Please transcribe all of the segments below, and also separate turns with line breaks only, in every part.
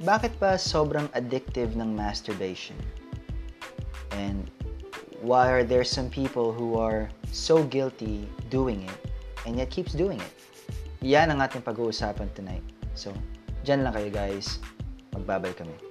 bakit ba sobrang addictive ng masturbation? And why are there some people who are so guilty doing it and yet keeps doing it? Yan ang ating pag-uusapan tonight. So, dyan lang kayo guys. Magbabay kami.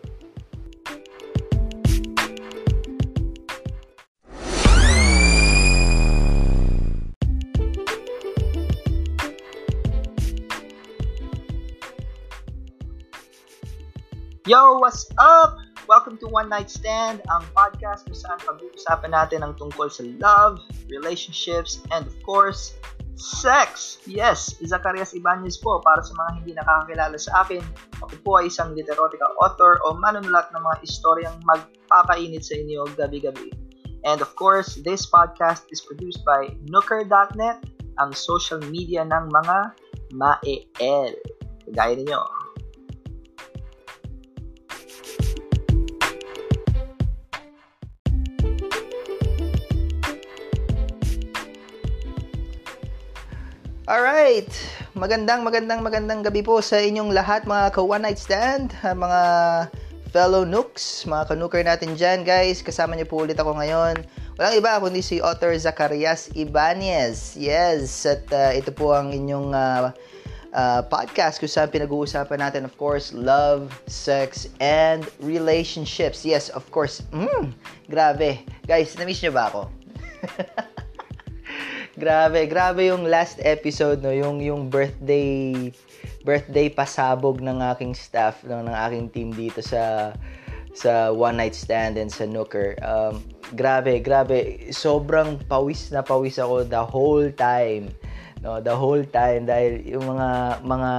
Yo, what's up? Welcome to One Night Stand, ang podcast kung saan pag-uusapan natin ang tungkol sa love, relationships, and of course, sex. Yes, Zacarias Ibanez po para sa mga hindi nakakakilala sa akin. Ako po ay isang literotica author o manunulat ng mga istoryang magpapainit sa inyo gabi-gabi. And of course, this podcast is produced by Nooker.net, ang social media ng mga ma-el. Gaya ninyo. Alright, magandang magandang magandang gabi po sa inyong lahat mga ka-one night stand, mga fellow nooks, mga kanuker natin dyan guys. Kasama niyo po ulit ako ngayon. Walang iba kundi si author Zacarias Ibanez. Yes, at uh, ito po ang inyong uh, uh, podcast kung saan pinag-uusapan natin of course love, sex, and relationships. Yes, of course. Mm, grabe. Guys, na-miss niyo ba ako? Grabe, grabe yung last episode no, yung yung birthday birthday pasabog ng aking staff no, ng aking team dito sa sa One Night Stand and sa Nooker. Um, grabe, grabe. Sobrang pawis na pawis ako the whole time. No, the whole time dahil yung mga mga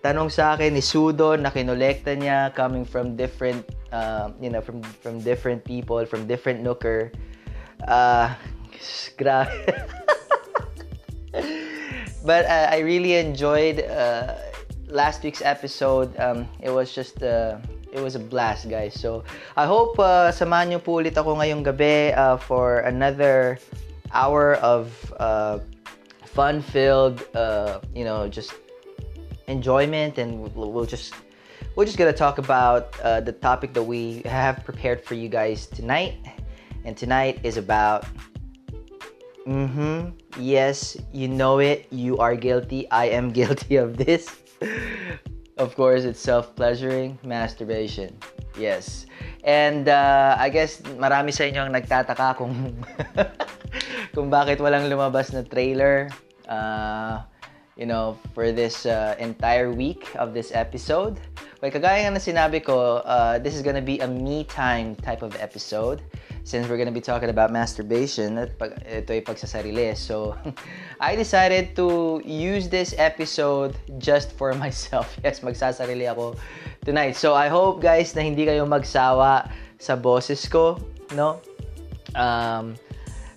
tanong sa akin ni Sudo na kinolekta niya coming from different uh, you know from from different people from different Nooker. Uh, grabe. But uh, I really enjoyed uh, last week's episode. Um, it was just uh, it was a blast, guys. So I hope uh, samahan niyo po ulit ako ngayong gabi uh, for another hour of uh, fun-filled, uh, you know, just enjoyment, and we'll, we'll just we're just gonna talk about uh, the topic that we have prepared for you guys tonight. And tonight is about Mm-hmm. Yes, you know it. You are guilty. I am guilty of this. of course, it's self-pleasuring masturbation. Yes. And uh, I guess marami sa inyo ang nagtataka kung kung bakit walang lumabas na trailer uh, you know, for this uh, entire week of this episode. Well, kagaya na sinabi ko, uh, this is gonna be a me time type of episode since we're gonna be talking about masturbation, at pag, ito ay pagsasarili. So, I decided to use this episode just for myself. Yes, magsasarili ako tonight. So, I hope guys na hindi kayo magsawa sa boses ko, no? Um,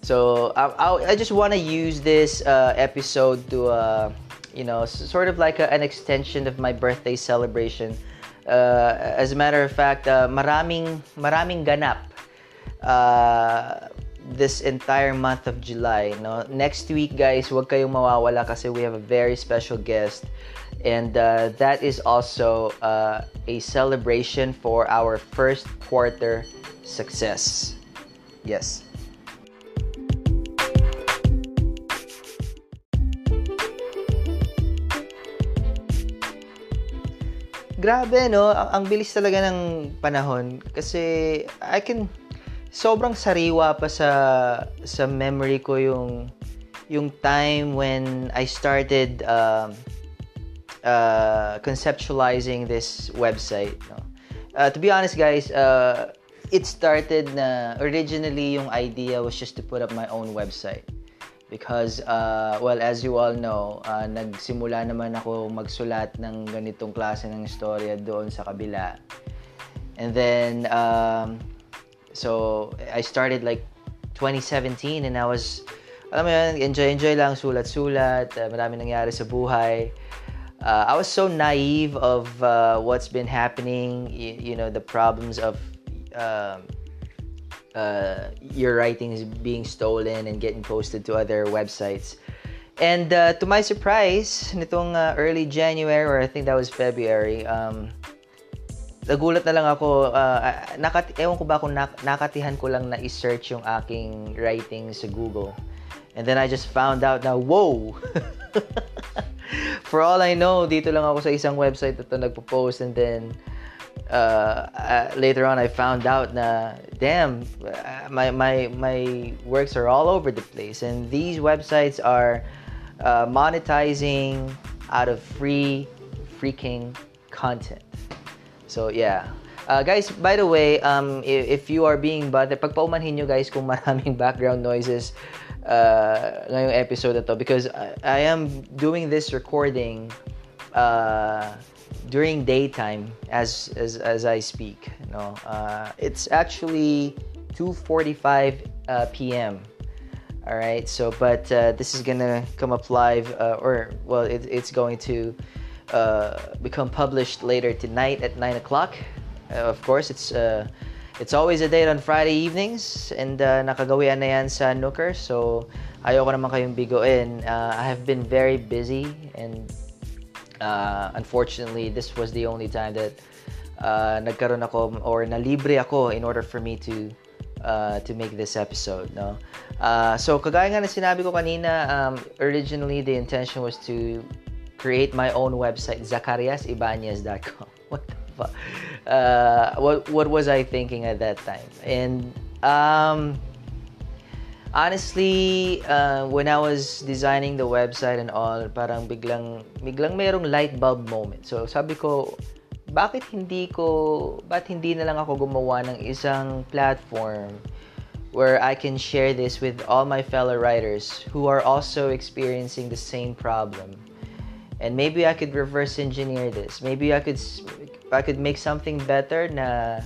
so, I, I, just want to use this uh, episode to, uh, you know, sort of like a, an extension of my birthday celebration. Uh, as a matter of fact, uh, maraming maraming ganap uh, this entire month of July. No? Next week, guys, wag kayong mawawala kasi we have a very special guest. And uh, that is also uh, a celebration for our first quarter success. Yes. Grabe, no? Ang, ang bilis talaga ng panahon. Kasi I can sobrang sariwa pa sa sa memory ko yung yung time when I started uh, uh, conceptualizing this website. No? Uh, to be honest, guys, uh, it started na originally yung idea was just to put up my own website. Because, uh, well, as you all know, uh, nagsimula naman ako magsulat ng ganitong klase ng istorya doon sa kabila. And then, um, So, I started like 2017 and I was, alam mo yun, enjoy-enjoy lang, sulat-sulat, uh, marami nangyari sa buhay. Uh, I was so naive of uh, what's been happening, you, you know, the problems of uh, uh, your writings being stolen and getting posted to other websites. And uh, to my surprise, nitong uh, early January, or I think that was February, um, nagulat na lang ako, uh, nakat ewan ko ba kung nak- nakatihan ko lang na i-search yung aking writing sa Google. And then I just found out na, whoa! For all I know, dito lang ako sa isang website na ito nagpo-post and then uh, uh, later on I found out na damn uh, my my my works are all over the place and these websites are uh, monetizing out of free freaking content. So yeah. Uh, guys, by the way, um, if, if you are being bothered, pagpaumanhin nyo guys kung maraming background noises uh, ngayong episode na to because I, I am doing this recording uh, during daytime as as, as I speak. You know, uh, it's actually 2:45 uh, p.m. All right. So, but uh, this is gonna come up live, uh, or well, it, it's going to uh, become published later tonight at nine o'clock. Uh, of course, it's it's always a date on Friday evenings, and uh, nakagawian na yan sa Nooker. So, ayoko naman kayong bigoin. I have been very busy and uh, unfortunately, this was the only time that uh, nagkaroon ako or nalibre ako in order for me to uh, to make this episode, no? Uh, so, kagaya nga na sinabi ko kanina, um, originally the intention was to create my own website, zacariasibanez.com. What the fuck? Uh, what, what was I thinking at that time? And um, honestly, uh, when I was designing the website and all, parang biglang, biglang merong light bulb moment. So, sabi ko, bakit hindi ko, bakit hindi na lang ako gumawa ng isang platform where I can share this with all my fellow writers who are also experiencing the same problem. And maybe I could reverse engineer this. Maybe I could I could make something better na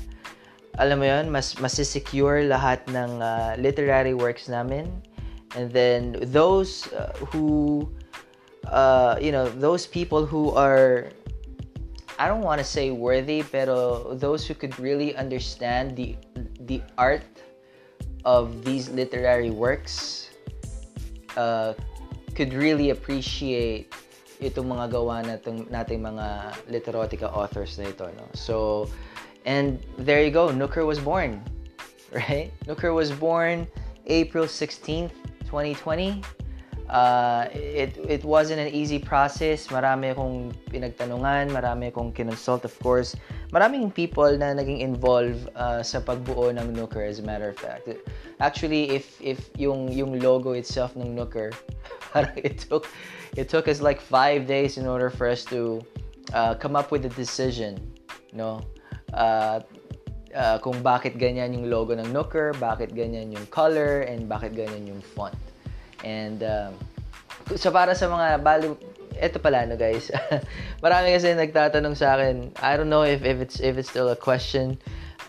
alam mo yon mas masisecure lahat ng uh, literary works namin. And then those uh, who uh, you know, those people who are I don't want to say worthy, pero those who could really understand the the art of these literary works uh, could really appreciate itong mga gawa nating, nating mga literotica authors na ito. No? So, And there you go, Nooker was born, right? Nooker was born April 16th, 2020. Uh, it, it wasn't an easy process. Marami akong pinagtanungan, marami akong kinonsult, of course. Maraming people na naging involved uh, sa pagbuo ng Nooker, as a matter of fact. Actually, if if yung yung logo itself ng Nooker, parang it took it took us like five days in order for us to uh, come up with a decision, You no? Uh, uh, kung bakit ganyan yung logo ng Nooker, bakit ganyan yung color, and bakit ganyan yung font. And um, so para sa mga bali eto pala no guys. Marami kasi nagtatanong sa akin. I don't know if if it's if it's still a question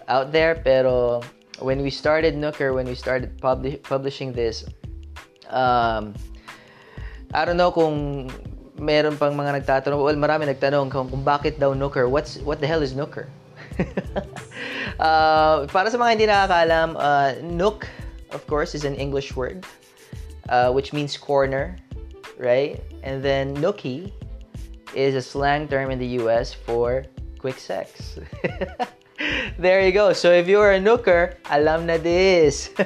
out there pero when we started Nooker, when we started publish, publishing this um I don't know kung meron pang mga nagtatanong. Well, marami nagtanong kung, kung bakit daw Nooker. What's what the hell is Nooker? uh, para sa mga hindi nakakalam, uh, nook, of course, is an English word, uh, which means corner, right? And then nookie is a slang term in the US for quick sex. there you go. So if you're a nooker, alam na this.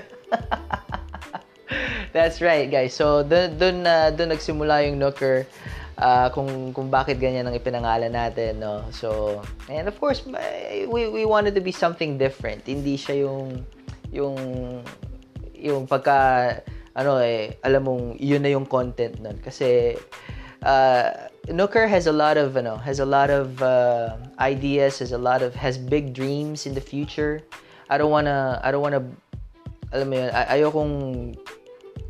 That's right, guys. So dun dun uh, dun nagsimula yung nooker uh, kung kung bakit ganyan ang ipinangalan natin no? So and of course we we wanted to be something different. Hindi siya yung yung yung pagka ano eh alam mong yun na yung content nun. Kasi uh, Nooker has a lot of ano has a lot of uh, ideas has a lot of has big dreams in the future. I don't wanna I don't wanna alam mo yun ay ayokong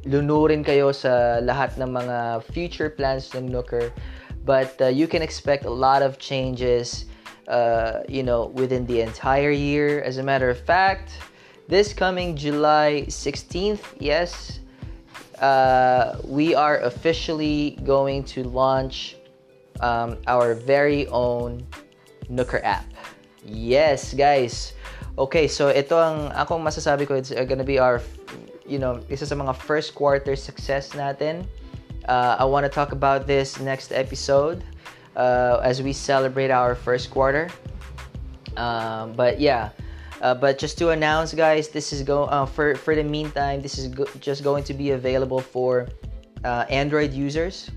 lunurin kayo sa lahat ng mga future plans ng Nooker. But uh, you can expect a lot of changes, uh, you know, within the entire year. As a matter of fact, this coming July 16th, yes, uh, we are officially going to launch um, our very own Nooker app. Yes, guys. Okay, so ito ang akong masasabi ko it's gonna be our you know, isa sa mga first quarter success natin. Uh, I want to talk about this next episode uh, as we celebrate our first quarter. Um, but yeah, uh, but just to announce, guys, this is go uh, for for the meantime. This is go- just going to be available for uh, Android users.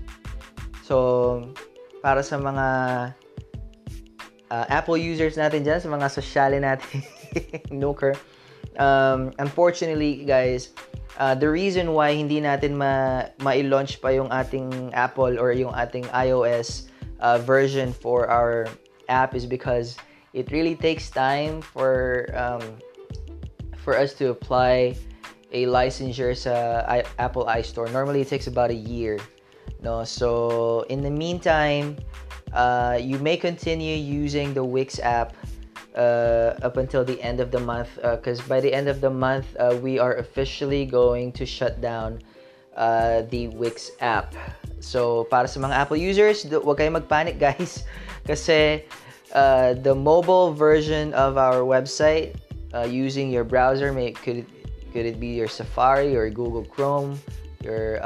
So para sa mga Apple users natin dyan, sa mga sosyale natin, Nooker. Um, unfortunately, guys, uh, the reason why hindi natin ma ma-launch pa yung ating Apple or yung ating iOS uh, version for our app is because it really takes time for um, for us to apply a licensure sa I- Apple iStore. Normally, it takes about a year. No, so in the meantime, uh, you may continue using the Wix app uh, up until the end of the month because uh, by the end of the month uh, we are officially going to shut down uh, the Wix app. So para sa mga Apple users, huwag kayong magpanic guys kasi uh, the mobile version of our website uh, using your browser may could could it be your Safari or Google Chrome, your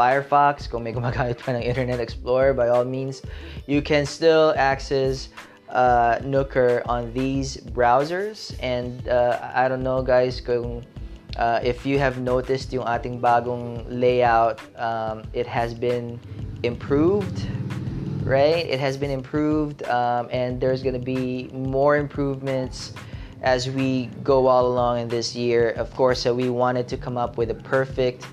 Firefox, kung may gumagamit pa ng Internet Explorer, by all means, you can still access uh, Nooker on these browsers. And uh, I don't know, guys, kung uh, if you have noticed yung ating bagong layout, um, it has been improved, right? It has been improved, um, and there's gonna be more improvements as we go all along in this year. Of course, uh, we wanted to come up with a perfect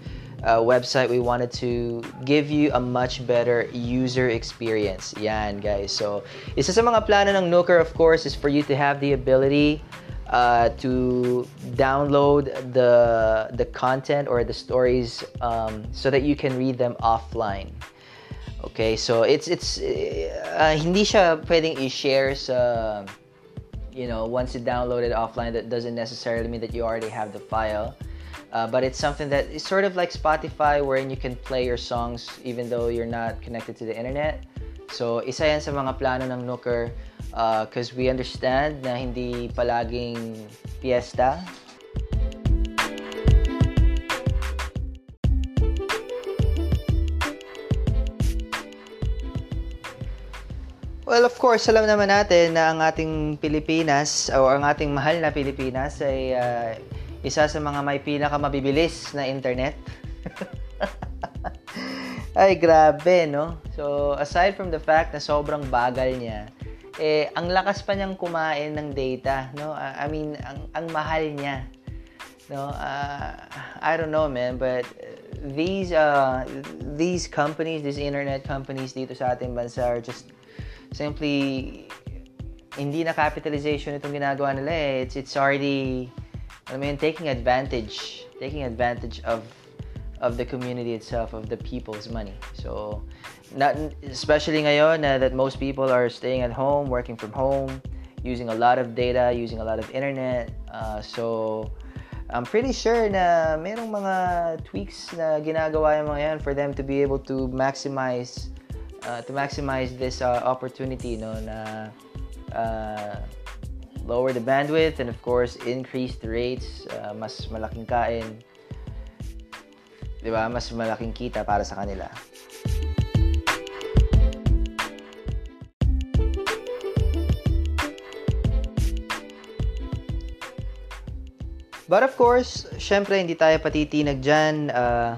uh, website, we wanted to give you a much better user experience. Yan, guys. So, isa sa mga plano ng Nooker, of course, is for you to have the ability uh, to download the the content or the stories um, so that you can read them offline. Okay, so it's it's uh, hindi siya pwedeng i-share sa you know once you download it offline that doesn't necessarily mean that you already have the file uh, but it's something that is sort of like Spotify wherein you can play your songs even though you're not connected to the internet. So, isa yan sa mga plano ng Nooker because uh, we understand na hindi palaging fiesta. Well, of course, alam naman natin na ang ating Pilipinas o ang ating mahal na Pilipinas ay uh, isa sa mga may pinakamabibilis na internet. Ay, grabe, no? So, aside from the fact na sobrang bagal niya, eh, ang lakas pa niyang kumain ng data, no? I mean, ang, ang mahal niya. No? Uh, I don't know, man, but these uh, these companies, these internet companies dito sa ating bansa are just simply hindi na capitalization itong ginagawa nila eh. It's, it's already I mean, taking advantage, taking advantage of of the community itself, of the people's money. So, not especially ngayon uh, that most people are staying at home, working from home, using a lot of data, using a lot of internet. Uh, so, I'm pretty sure na mayroong mga tweaks na ginagawa yung mga yan for them to be able to maximize uh, to maximize this uh, opportunity no na uh, lower the bandwidth and of course increase the rates uh, mas malaking kain 'di ba mas malaking kita para sa kanila But of course, syempre hindi tayo patitinag dyan. Uh,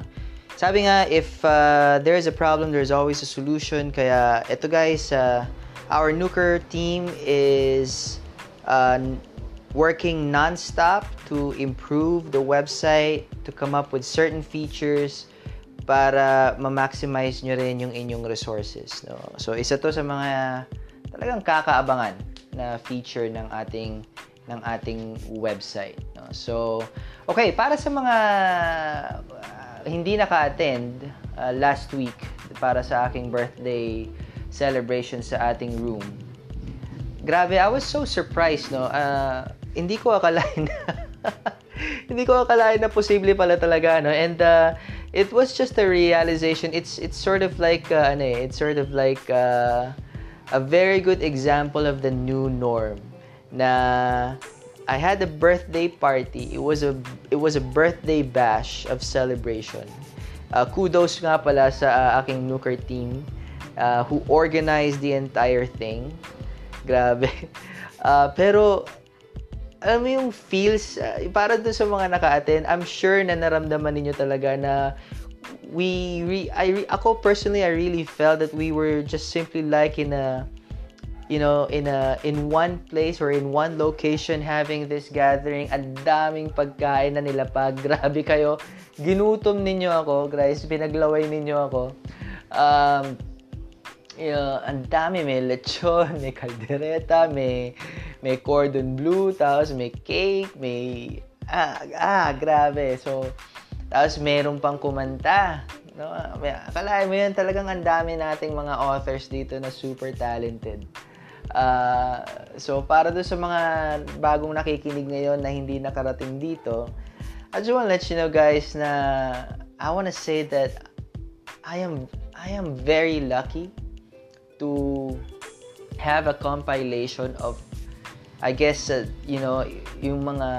sabi nga, if uh, there is a problem, there's always a solution. Kaya ito guys, uh, our Nuker team is uh, working non-stop to improve the website, to come up with certain features para ma-maximize nyo rin yung inyong resources. No? So, isa to sa mga talagang kakaabangan na feature ng ating ng ating website. No? So, okay, para sa mga uh, hindi naka-attend uh, last week para sa aking birthday celebration sa ating room, grabe, I was so surprised, no? Uh, hindi ko akalain na hindi ko akalain na posible pala talaga, no? And uh, it was just a realization. It's it's sort of like uh, ano eh, it's sort of like uh, a very good example of the new norm na I had a birthday party. It was a it was a birthday bash of celebration. Uh, kudos nga pala sa uh, aking Nooker team uh, who organized the entire thing. Grabe. Uh, pero, alam mo yung feels, uh, para dun sa mga naka-attend, I'm sure na naramdaman ninyo talaga na we, re, I, re, ako personally, I really felt that we were just simply like in a, you know, in a in one place or in one location having this gathering, ang daming pagkain na nila pag grabe kayo. Ginutom ninyo ako, guys. Pinaglaway ninyo ako. Um, know, ang dami. May lechon, may kaldereta, may, may cordon bleu, tapos may cake, may... Ah, ah, grabe. So, tapos meron pang kumanta. No? Akalain mo yun, talagang ang dami nating mga authors dito na super talented. Uh, so, para doon sa mga bagong nakikinig ngayon na hindi nakarating dito, I just want to let you know guys na I want to say that I am I am very lucky to have a compilation of I guess uh, you know yung mga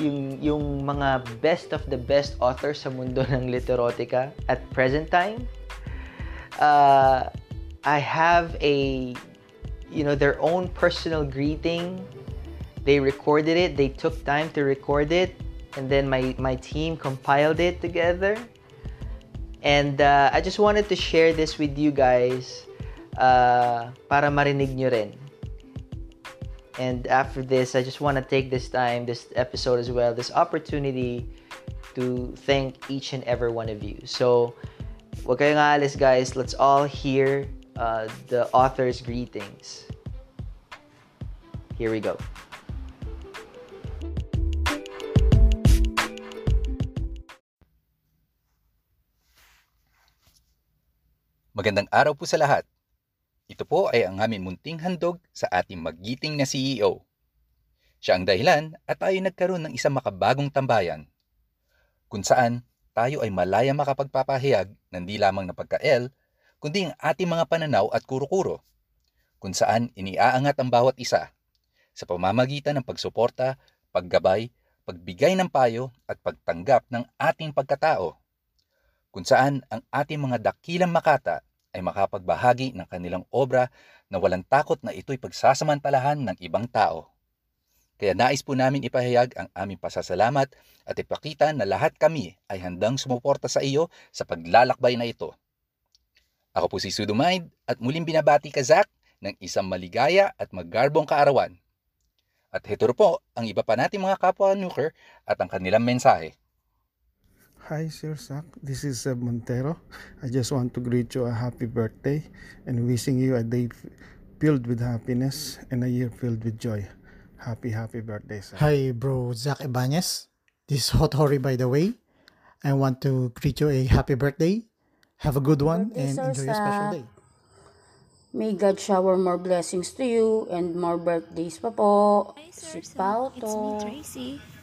yung yung mga best of the best authors sa mundo ng literotica at present time uh, I have a you know their own personal greeting. They recorded it. They took time to record it. And then my my team compiled it together and uh, I just wanted to share this with you guys uh, para marinig nyo rin and after this I just want to take this time this episode as well this opportunity to thank each and every one of you so wag kayong alis guys let's all hear uh, the author's greetings. Here we go.
Magandang araw po sa lahat. Ito po ay ang aming munting handog sa ating magiting na CEO. Siya ang dahilan at tayo nagkaroon ng isang makabagong tambayan kung saan tayo ay malaya makapagpapahayag ng di lamang na pagka-L kundi ang ating mga pananaw at kuro-kuro, kung saan iniaangat ang bawat isa sa pamamagitan ng pagsuporta, paggabay, pagbigay ng payo at pagtanggap ng ating pagkatao, kung saan ang ating mga dakilang makata ay makapagbahagi ng kanilang obra na walang takot na ito'y pagsasamantalahan ng ibang tao. Kaya nais po namin ipahayag ang aming pasasalamat at ipakita na lahat kami ay handang sumuporta sa iyo sa paglalakbay na ito. Ako po si Sudumind at muling binabati ka Zach ng isang maligaya at maggarbong kaarawan. At ito po ang iba pa nating mga kapwa nuker at ang kanilang mensahe.
Hi Sir Zach, this is Seb Montero. I just want to greet you a happy birthday and wishing you a day filled with happiness and a year filled with joy. Happy, happy birthday, sir.
Hi, bro Zach Ibanez. This is Hot Hori, by the way. I want to greet you a happy birthday Have a good one
Birthday,
and
Sir
enjoy your special day.
May God shower more blessings to you and more birthdays pa po.
Hi,
Si
sir. So,
Pao
it's me. Tracy.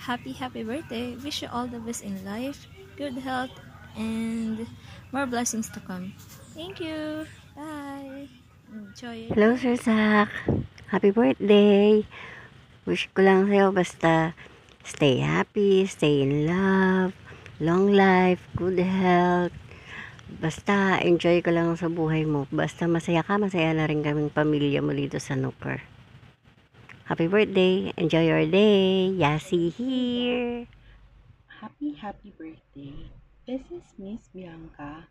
Happy, happy birthday. Wish you all the best in life, good health, and more blessings to come. Thank you. Bye. Enjoy
Hello, Sir Zach. Happy birthday. Wish ko lang sa'yo basta stay happy, stay in love, long life, good health. Basta enjoy ka lang sa buhay mo. Basta masaya ka, masaya na rin kaming pamilya mo dito sa Nooker. Happy birthday. Enjoy your day. Yasi here.
Happy, happy birthday. This is Miss Bianca.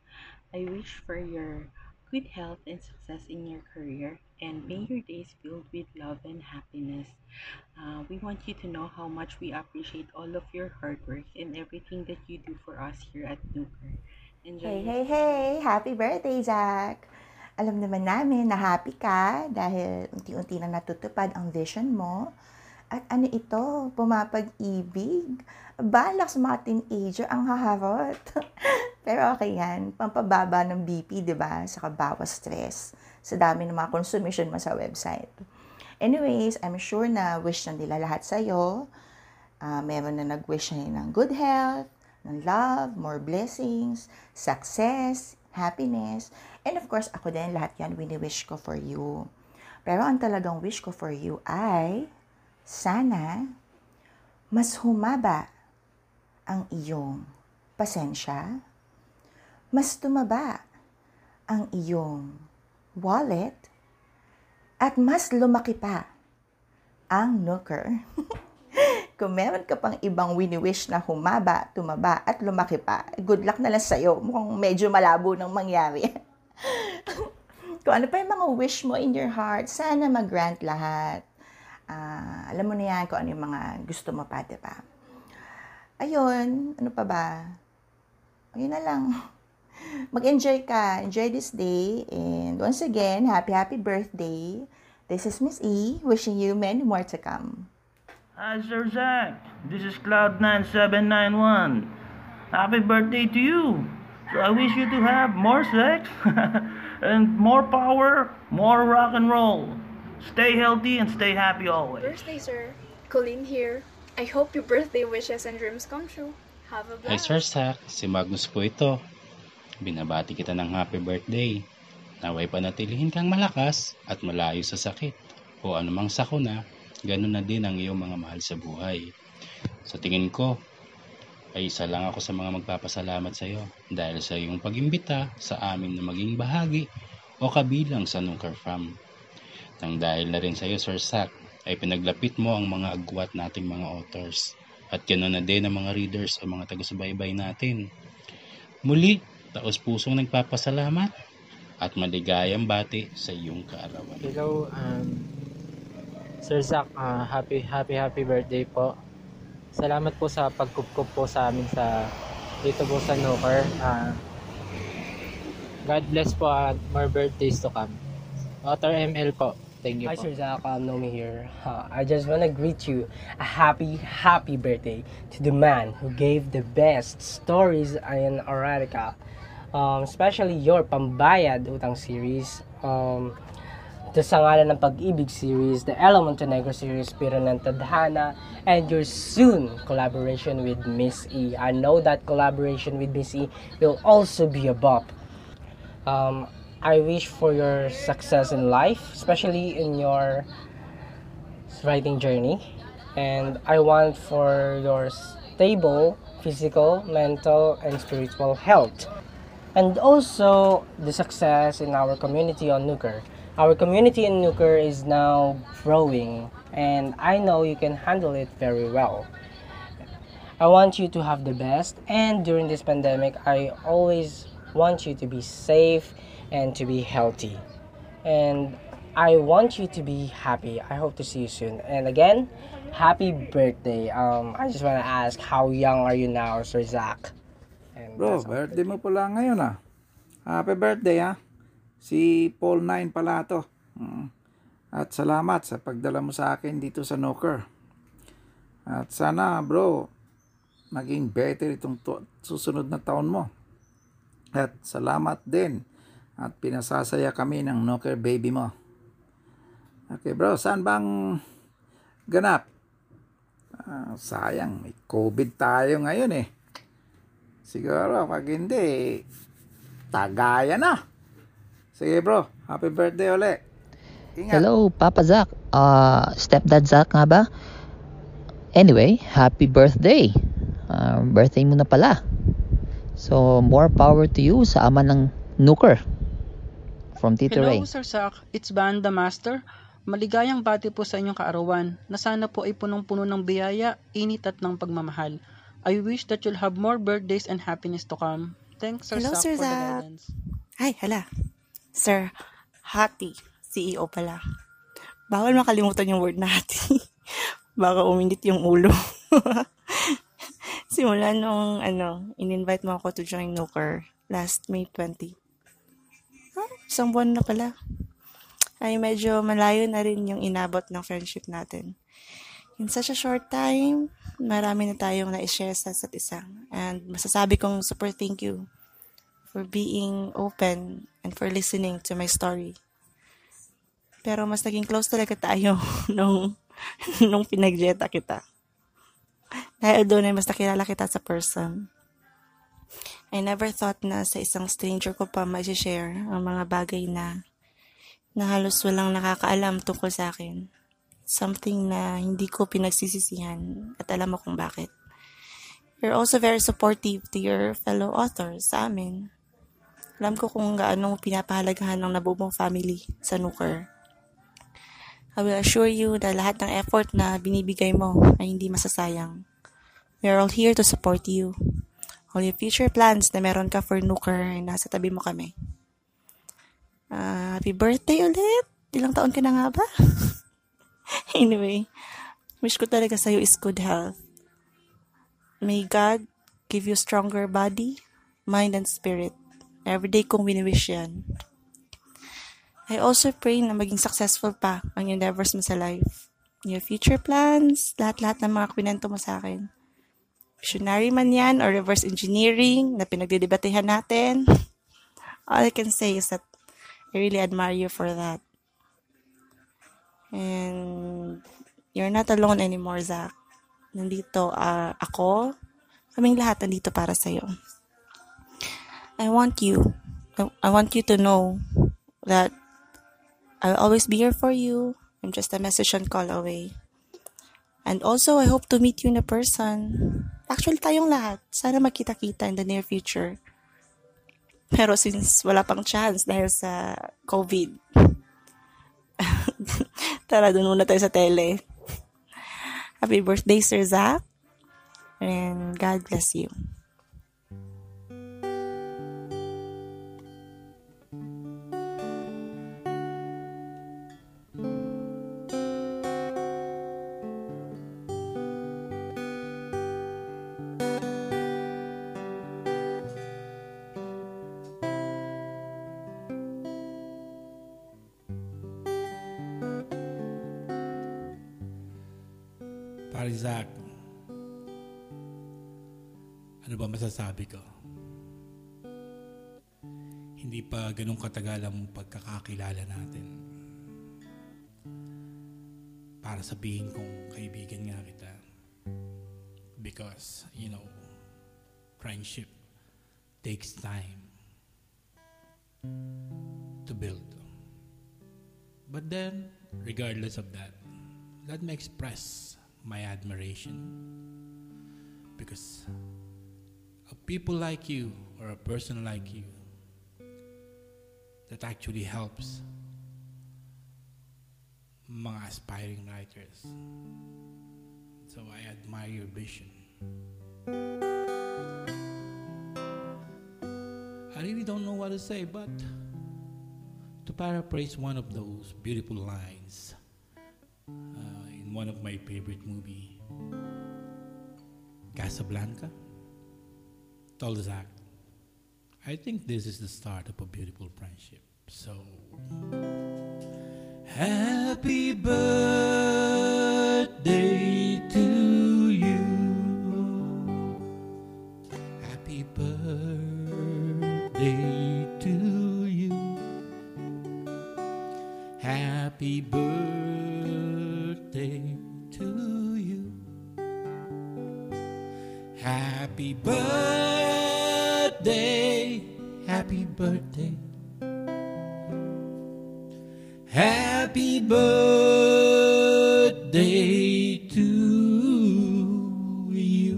I wish for your good health and success in your career and may your days filled with love and happiness. Uh, we want you to know how much we appreciate all of your hard work and everything that you do for us here at Nuker. Enjoy
Hey, hey, hey! Happy birthday, Zach! Alam naman namin na happy ka dahil unti-unti na natutupad ang vision mo. At ano ito? Pumapag-ibig. Balak sa mga teenager ang haharot. Pero okay yan. Pampababa ng BP, di ba? Sa kabawas stress. Sa dami ng mga consumption mo sa website. Anyways, I'm sure na wish na nila lahat sa'yo. Ah, meron na nag-wish na ng good health, ng love, more blessings, success, happiness, and of course, ako din, lahat yan wini-wish ko for you. Pero ang talagang wish ko for you ay, sana, mas humaba ang iyong pasensya, mas tumaba ang iyong wallet, at mas lumaki pa ang Nooker. Kung meron ka pang ibang wini-wish na humaba, tumaba, at lumaki pa, good luck na lang sa'yo. Mukhang medyo malabo nang mangyari. Kung ano pa yung mga wish mo in your heart, sana mag-grant lahat. Ah, alam mo na yan kung ano yung mga gusto mo pa, diba? Ayun, ano pa ba? Ayun na lang. Mag-enjoy ka. Enjoy this day. And once again, happy, happy birthday. This is Miss E, wishing you many more to come.
Hi, Sir Zach. This is Cloud9791. Happy birthday to you. So I wish you to have more sex and more power, more rock and roll. Stay healthy and stay happy always.
Birthday, sir. Colleen here. I hope your birthday wishes and dreams come true. Have a
Hi
blast.
Sir Sak, si Magnus po ito. Binabati kita ng happy birthday. Naway panatilihin kang malakas at malayo sa sakit o anumang sakuna, ganun na din ang iyong mga mahal sa buhay. Sa tingin ko, ay isa lang ako sa mga magpapasalamat sa iyo dahil sa iyong pagimbita sa amin na maging bahagi o kabilang sa Nuker Farm. Nang dahil na rin sa iyo, Sir Sak, ay pinaglapit mo ang mga agwat nating mga authors at ganoon na din ang mga readers o mga taga-subaybay natin. Muli, taos pusong nagpapasalamat at maligayang bati sa iyong kaarawan.
Hello, um, Sir Zach, ah, happy, happy, happy birthday po. Salamat po sa pagkupkup po sa amin sa dito po sa Nooker. Ah, God bless po at more birthdays to come. Author ML po. Thank you
Hi,
po.
Sir Zach. Um, Nomi here. Uh, I just want to greet you a happy, happy birthday to the man who gave the best stories in erotica. Um, especially your Pambayad Utang series. Um, the Sangalan ng Pag-ibig series, the El Montenegro series, Piro ng Tadhana, and your soon collaboration with Miss E. I know that collaboration with Miss E will also be a bop. Um, I wish for your success in life, especially in your writing journey. And I want for your stable physical, mental, and spiritual health. And also the success in our community on Nuker. Our community in Nuker is now growing, and I know you can handle it very well. I want you to have the best, and during this pandemic, I always want you to be safe and to be healthy. And I want you to be happy. I hope to see you soon. And again, happy birthday. Um, I just want to ask, how young are you now, Sir Zach? And
Bro, birthday mo pala ngayon ah. Happy birthday ah. Si Paul 9 pala to. Mm. At salamat sa pagdala mo sa akin dito sa Noker. At sana bro, maging better itong to- susunod na taon mo. At salamat din. At pinasasaya kami ng Noker baby mo. Okay bro, saan bang ganap? Ah, sayang, may COVID tayo ngayon eh. Siguro, pag hindi, tagaya na. Sige bro, happy birthday ulit. Ingat.
Hello, Papa Zach. Uh, stepdad Zach nga ba? Anyway, happy birthday. Uh, birthday mo na pala. So, more power to you sa ama ng Nooker. From Tito Ray.
Hello, Sir Sak. It's Banda Master. Maligayang bati po sa inyong kaarawan na sana po ay punong-puno ng biyaya, init at ng pagmamahal. I wish that you'll have more birthdays and happiness to come. Thanks, Sir
Hello,
Sak,
Sir
for the
Zach.
guidance.
Ay, hala. Sir, Hati, CEO pala. Bawal makalimutan yung word na hati. Baka uminit yung ulo. Simula nung, ano, in-invite mo ako to join Nooker last May 20. Ah, isang buwan na pala. Ay, medyo malayo na rin yung inabot ng friendship natin. In such a short time, marami na tayong na-share sa isa't isa. And masasabi kong super thank you for being open and for listening to my story. Pero mas naging close talaga tayo nung, nung pinagjeta kita. Dahil doon ay mas nakilala kita sa person. I never thought na sa isang stranger ko pa ma-share ang mga bagay na na halos walang nakakaalam tungkol sa akin. Something na hindi ko pinagsisisihan at alam mo kung bakit. You're also very supportive to your fellow authors sa amin. Alam ko kung gaano pinapahalagahan ng nabuo mong family sa Nooker. I will assure you na lahat ng effort na binibigay mo ay hindi masasayang. We are all here to support you. All your future plans na meron ka for Nooker ay nasa tabi mo kami. Uh, happy birthday ulit! Ilang taon ka na nga ba? anyway, wish ko talaga sa'yo is good health. May God give you stronger body, mind, and spirit. Everyday kong wini-wish yan. I also pray na maging successful pa ang endeavors mo sa life. Your future plans, lahat-lahat ng mga kwento mo sa akin. Visionary man yan or reverse engineering na pinagdidebatehan natin. All I can say is that I really admire you for that. And you're not alone anymore, Zach. Nandito uh, ako, kaming lahat nandito para sa'yo. I want you, I want you to know that I'll always be here for you. I'm just a message and call away. And also, I hope to meet you in a person. Actually, tayong lahat. Sana magkita-kita in the near future. Pero since wala pang chance dahil sa COVID, tara, dun muna tayo sa tele. Happy birthday, Sir Zach. And God bless you.
Ano ba masasabi ko? Hindi pa ganun katagal ang pagkakakilala natin. Para sabihin kong kaibigan nga kita. Because, you know, friendship takes time to build. But then, regardless of that, let me express my admiration because a people like you or a person like you that actually helps mga aspiring writers. So I admire your vision. I really don't know what to say, but to paraphrase one of those beautiful lines uh, in one of my favorite movie, Casablanca, told Zach, I think this is the start of a beautiful friendship. So, happy birthday to you. Happy birthday to you. Happy birthday to you. Happy birthday. Happy birthday to you.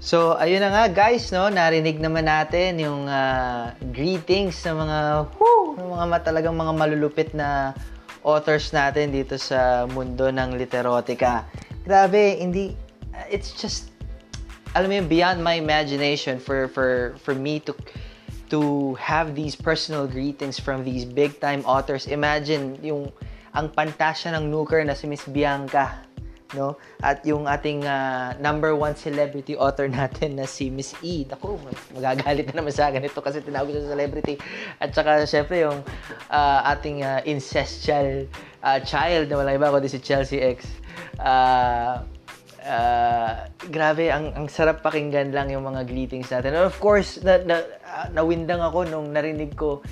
So, ayun na nga guys, no? Narinig naman natin yung ah, greetings ng mga whoo, ng mga talagang mga malulupit na authors natin dito sa mundo ng literotika. Grabe, hindi it's just alam mo yun, beyond my imagination for for for me to to have these personal greetings from these big time authors. Imagine yung ang pantasya ng Nooker na si Miss Bianca, no? At yung ating ah, number one celebrity author natin na si Miss E. Naku, magagalit na naman sa akin ito kasi tinawag siya celebrity. At saka syempre yung ah, ating ah, incestual ah, child na walang iba kundi si Chelsea X. Ah, ah, grabe, ang, ang sarap pakinggan lang yung mga greetings natin. And of course, na, na, ah, nawindang ako nung narinig ko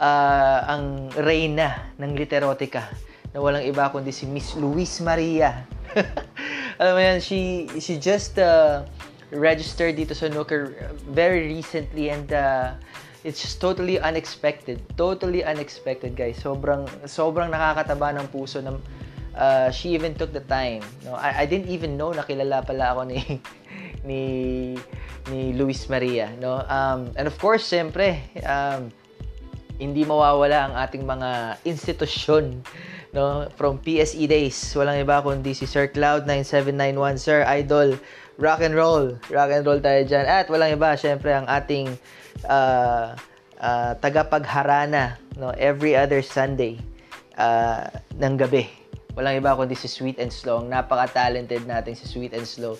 ah, ang reyna ng literotika na walang iba kundi si Miss Luis Maria. Alam mo yan, she, she just uh, registered dito sa Nooker very recently and uh, it's just totally unexpected. Totally unexpected, guys. Sobrang, sobrang nakakataba ng puso na uh, she even took the time. No, I, I didn't even know nakilala pala ako ni ni ni Luis Maria, no? Um, and of course, siyempre, um, hindi mawawala ang ating mga institusyon no? From PSE days. Walang iba kundi si Sir Cloud 9791 Sir Idol rock and roll. Rock and roll tayo diyan at walang iba syempre ang ating uh, uh, tagapagharana no? Every other Sunday uh, ng gabi walang iba kundi si Sweet and Slow. Ang napaka-talented nating si Sweet and Slow.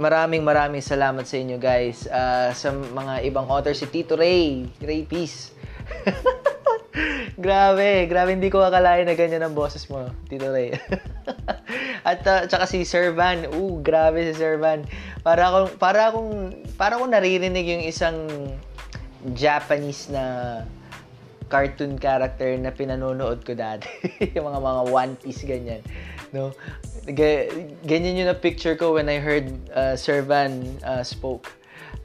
Maraming maraming salamat sa inyo guys. Uh, sa mga ibang authors si Tito Ray. Ray Peace. Grabe, grabe. Hindi ko akalain na ganyan ang boses mo, Tito Ray. At uh, tsaka si Sir Van, uh, grabe si Sir Van. Para akong para akong para akong naririnig yung isang Japanese na cartoon character na pinanonood ko dati. yung mga mga One Piece ganyan. No? Ganyan yung na picture ko when I heard uh, Sir Van uh, spoke.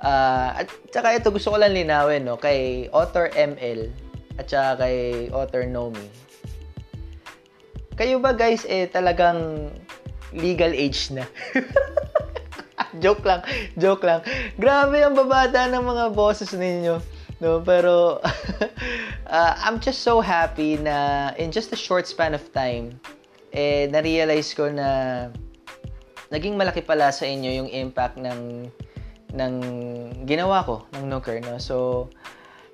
Uh, at saka ito, gusto ko lang linawin, no? Kay Author ML at saka kay Author Nomi. Kayo ba guys, eh talagang legal age na? joke lang, joke lang. Grabe ang babata ng mga bosses ninyo. No, pero uh, I'm just so happy na in just a short span of time, eh, na-realize ko na naging malaki pala sa inyo yung impact ng ng ginawa ko ng Nooker no? So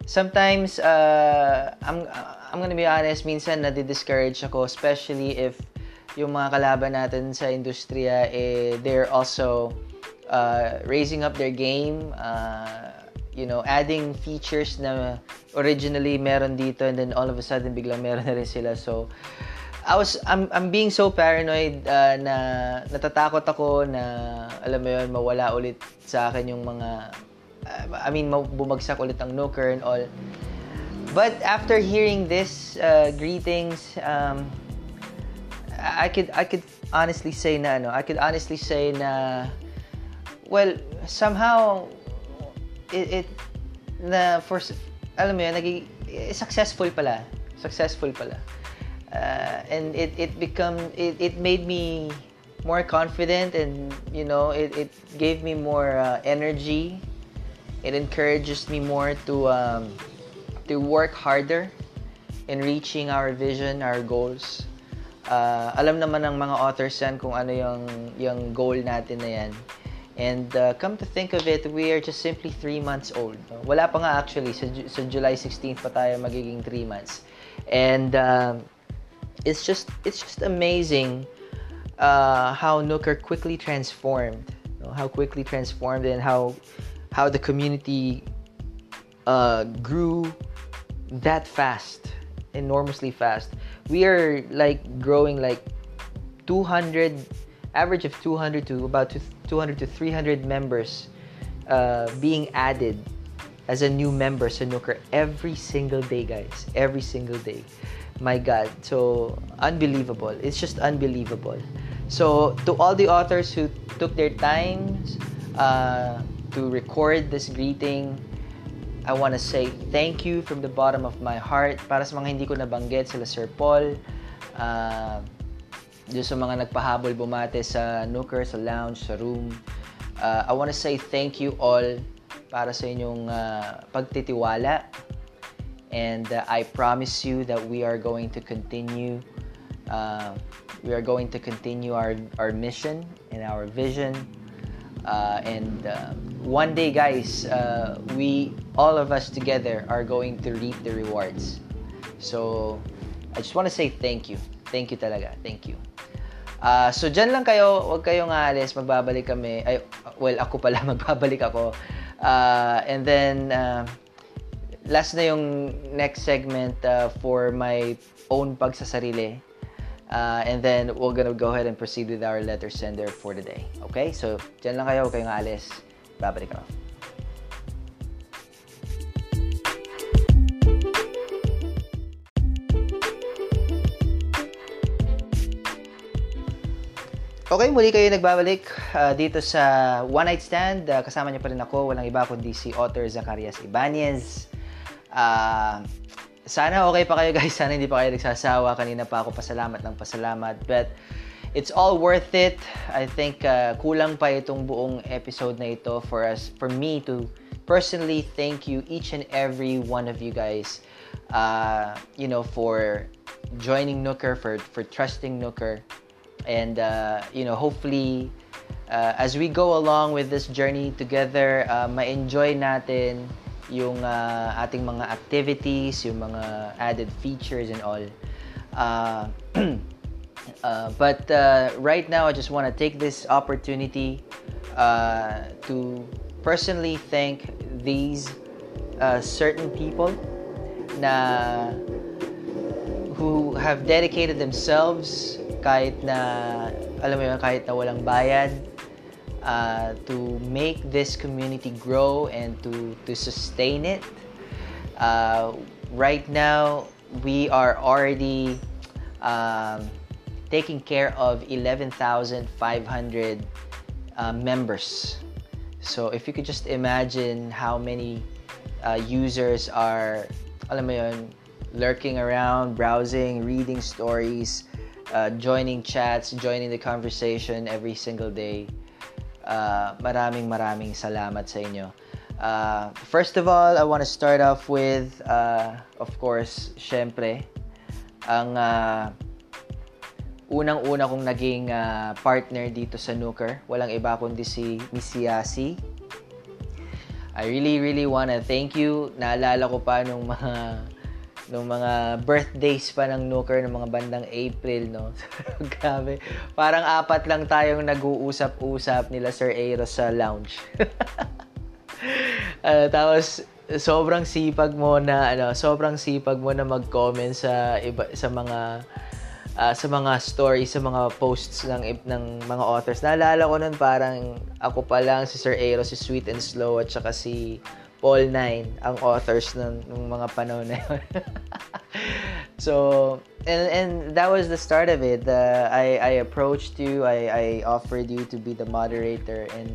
sometimes uh, I'm I'm gonna be honest minsan nadi-discourage ako especially if yung mga kalaban natin sa industriya eh they're also uh, raising up their game uh, you know adding features na originally meron dito and then all of a sudden biglang meron na rin sila so I was I'm I'm being so paranoid uh, na natatakot ako na alam mo 'yon mawala ulit sa akin yung mga uh, I mean bumagsak ulit ang Nooker and all. But after hearing this uh, greetings um I could I could honestly say na ano, I could honestly say na well, somehow it, it na for alam mo 'yun, naging successful pala. Successful pala. Uh, and it it become it, it made me more confident and you know it, it gave me more uh, energy. It encourages me more to um, to work harder in reaching our vision our goals. Uh, alam naman ng mga authors yan kung ano yung yung goal natin na yan and uh, come to think of it we are just simply 3 months old wala pa nga actually sa, sa July 16 pa tayo magiging 3 months. And um, it's just it's just amazing uh, how Nooker quickly transformed, how quickly transformed, and how how the community uh, grew that fast, enormously fast. We are like growing like 200, average of 200 to about 200 to 300 members uh, being added as a new member sa every single day, guys. Every single day my God. So, unbelievable. It's just unbelievable. So, to all the authors who took their time uh, to record this greeting, I want to say thank you from the bottom of my heart. Para sa mga hindi ko nabanggit, sila Sir Paul, uh, doon sa mga nagpahabol bumate sa Nooker, sa lounge, sa room. Uh, I want to say thank you all para sa inyong uh, pagtitiwala and uh, I promise you that we are going to continue. Uh, we are going to continue our our mission and our vision. Uh, and uh, one day, guys, uh, we all of us together are going to reap the rewards. So, I just want to say thank you. Thank you talaga. Thank you. Uh, so, dyan lang kayo. Huwag kayong aalis. Magbabalik kami. Ay, well, ako pala. Magbabalik ako. Uh, and then, uh, last na yung next segment uh, for my own pagsasarili. Uh, and then, we're gonna go ahead and proceed with our letter sender for today. Okay? So, dyan lang kayo. Huwag kayong alis. Babalik ako. Okay, muli kayo nagbabalik uh, dito sa One Night Stand. Uh, kasama niyo pa rin ako, walang iba kundi si author Zacarias Ibanez. Uh, sana okay pa kayo guys. Sana hindi pa kayo nagsasawa. Kanina pa ako pasalamat ng pasalamat. But it's all worth it. I think uh, kulang pa itong buong episode na ito for us, for me to personally thank you each and every one of you guys. Uh, you know, for joining Nooker, for for trusting Nooker, and uh, you know, hopefully, uh, as we go along with this journey together, uh, ma-enjoy natin yung uh, ating mga activities, yung mga added features and all. Uh, uh, but uh, right now, I just want to take this opportunity uh, to personally thank these uh, certain people na who have dedicated themselves kahit na alam mo yun, kahit na walang bayad uh, to make this community grow and to to sustain it. Uh, right now, we are already um, taking care of 11,500 uh, members. So if you could just imagine how many uh, users are, alam mo yun, lurking around, browsing, reading stories, uh, joining chats, joining the conversation every single day. Uh, maraming maraming salamat sa inyo. Uh, first of all, I want to start off with, uh, of course, syempre, ang uh, unang-una kong naging uh, partner dito sa Nooker. Walang iba kundi si Miss Yasi. I really, really wanna thank you. Naalala ko pa nung mga nung mga birthdays pa ng Nooker ng mga bandang April, no? Grabe. Parang apat lang tayong nag-uusap-usap nila Sir Aero sa lounge. uh, tapos sobrang sipag mo na ano, sobrang sipag mo na mag-comment sa iba sa mga uh, sa mga stories, sa mga posts ng ng mga authors. Naalala ko nun parang ako pa lang si Sir Aero, si Sweet and Slow at saka si Paul Nine ang authors ng, ng mga panahon na yun. so, and, and that was the start of it. Uh, I, I approached you, I, I offered you to be the moderator and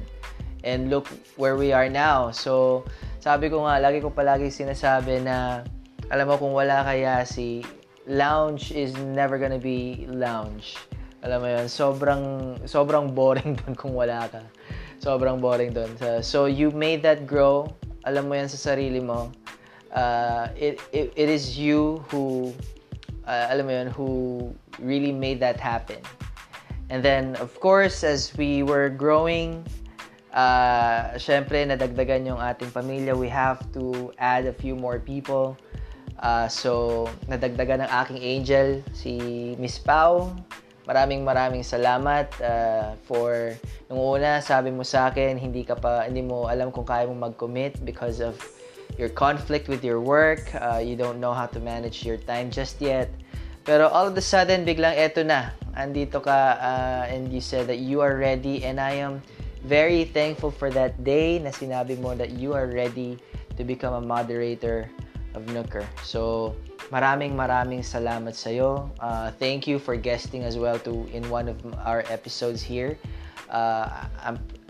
and look where we are now. So, sabi ko nga, lagi ko palagi sinasabi na alam mo kung wala kaya si lounge is never gonna be lounge. Alam mo yun, sobrang, sobrang boring doon kung wala ka. Sobrang boring. So, so you made that grow alam mo yan sa sarili mo. Uh, it, it, it is you who, uh, alam mo yun, who really made that happen. And then, of course, as we were growing, uh, syempre, nadagdagan yung ating pamilya. We have to add a few more people. Uh, so, nadagdagan ng aking angel, si Miss Pau. Maraming maraming salamat uh, for nung una sabi mo sa akin hindi ka pa hindi mo alam kung kaya mo mag-commit because of your conflict with your work. Uh, you don't know how to manage your time just yet. Pero all of a sudden biglang eto na. Andito ka uh, and you said that you are ready and I am very thankful for that day na sinabi mo that you are ready to become a moderator of Nooker. So, maraming maraming salamat sa iyo. Uh, thank you for guesting as well to in one of our episodes here. Uh,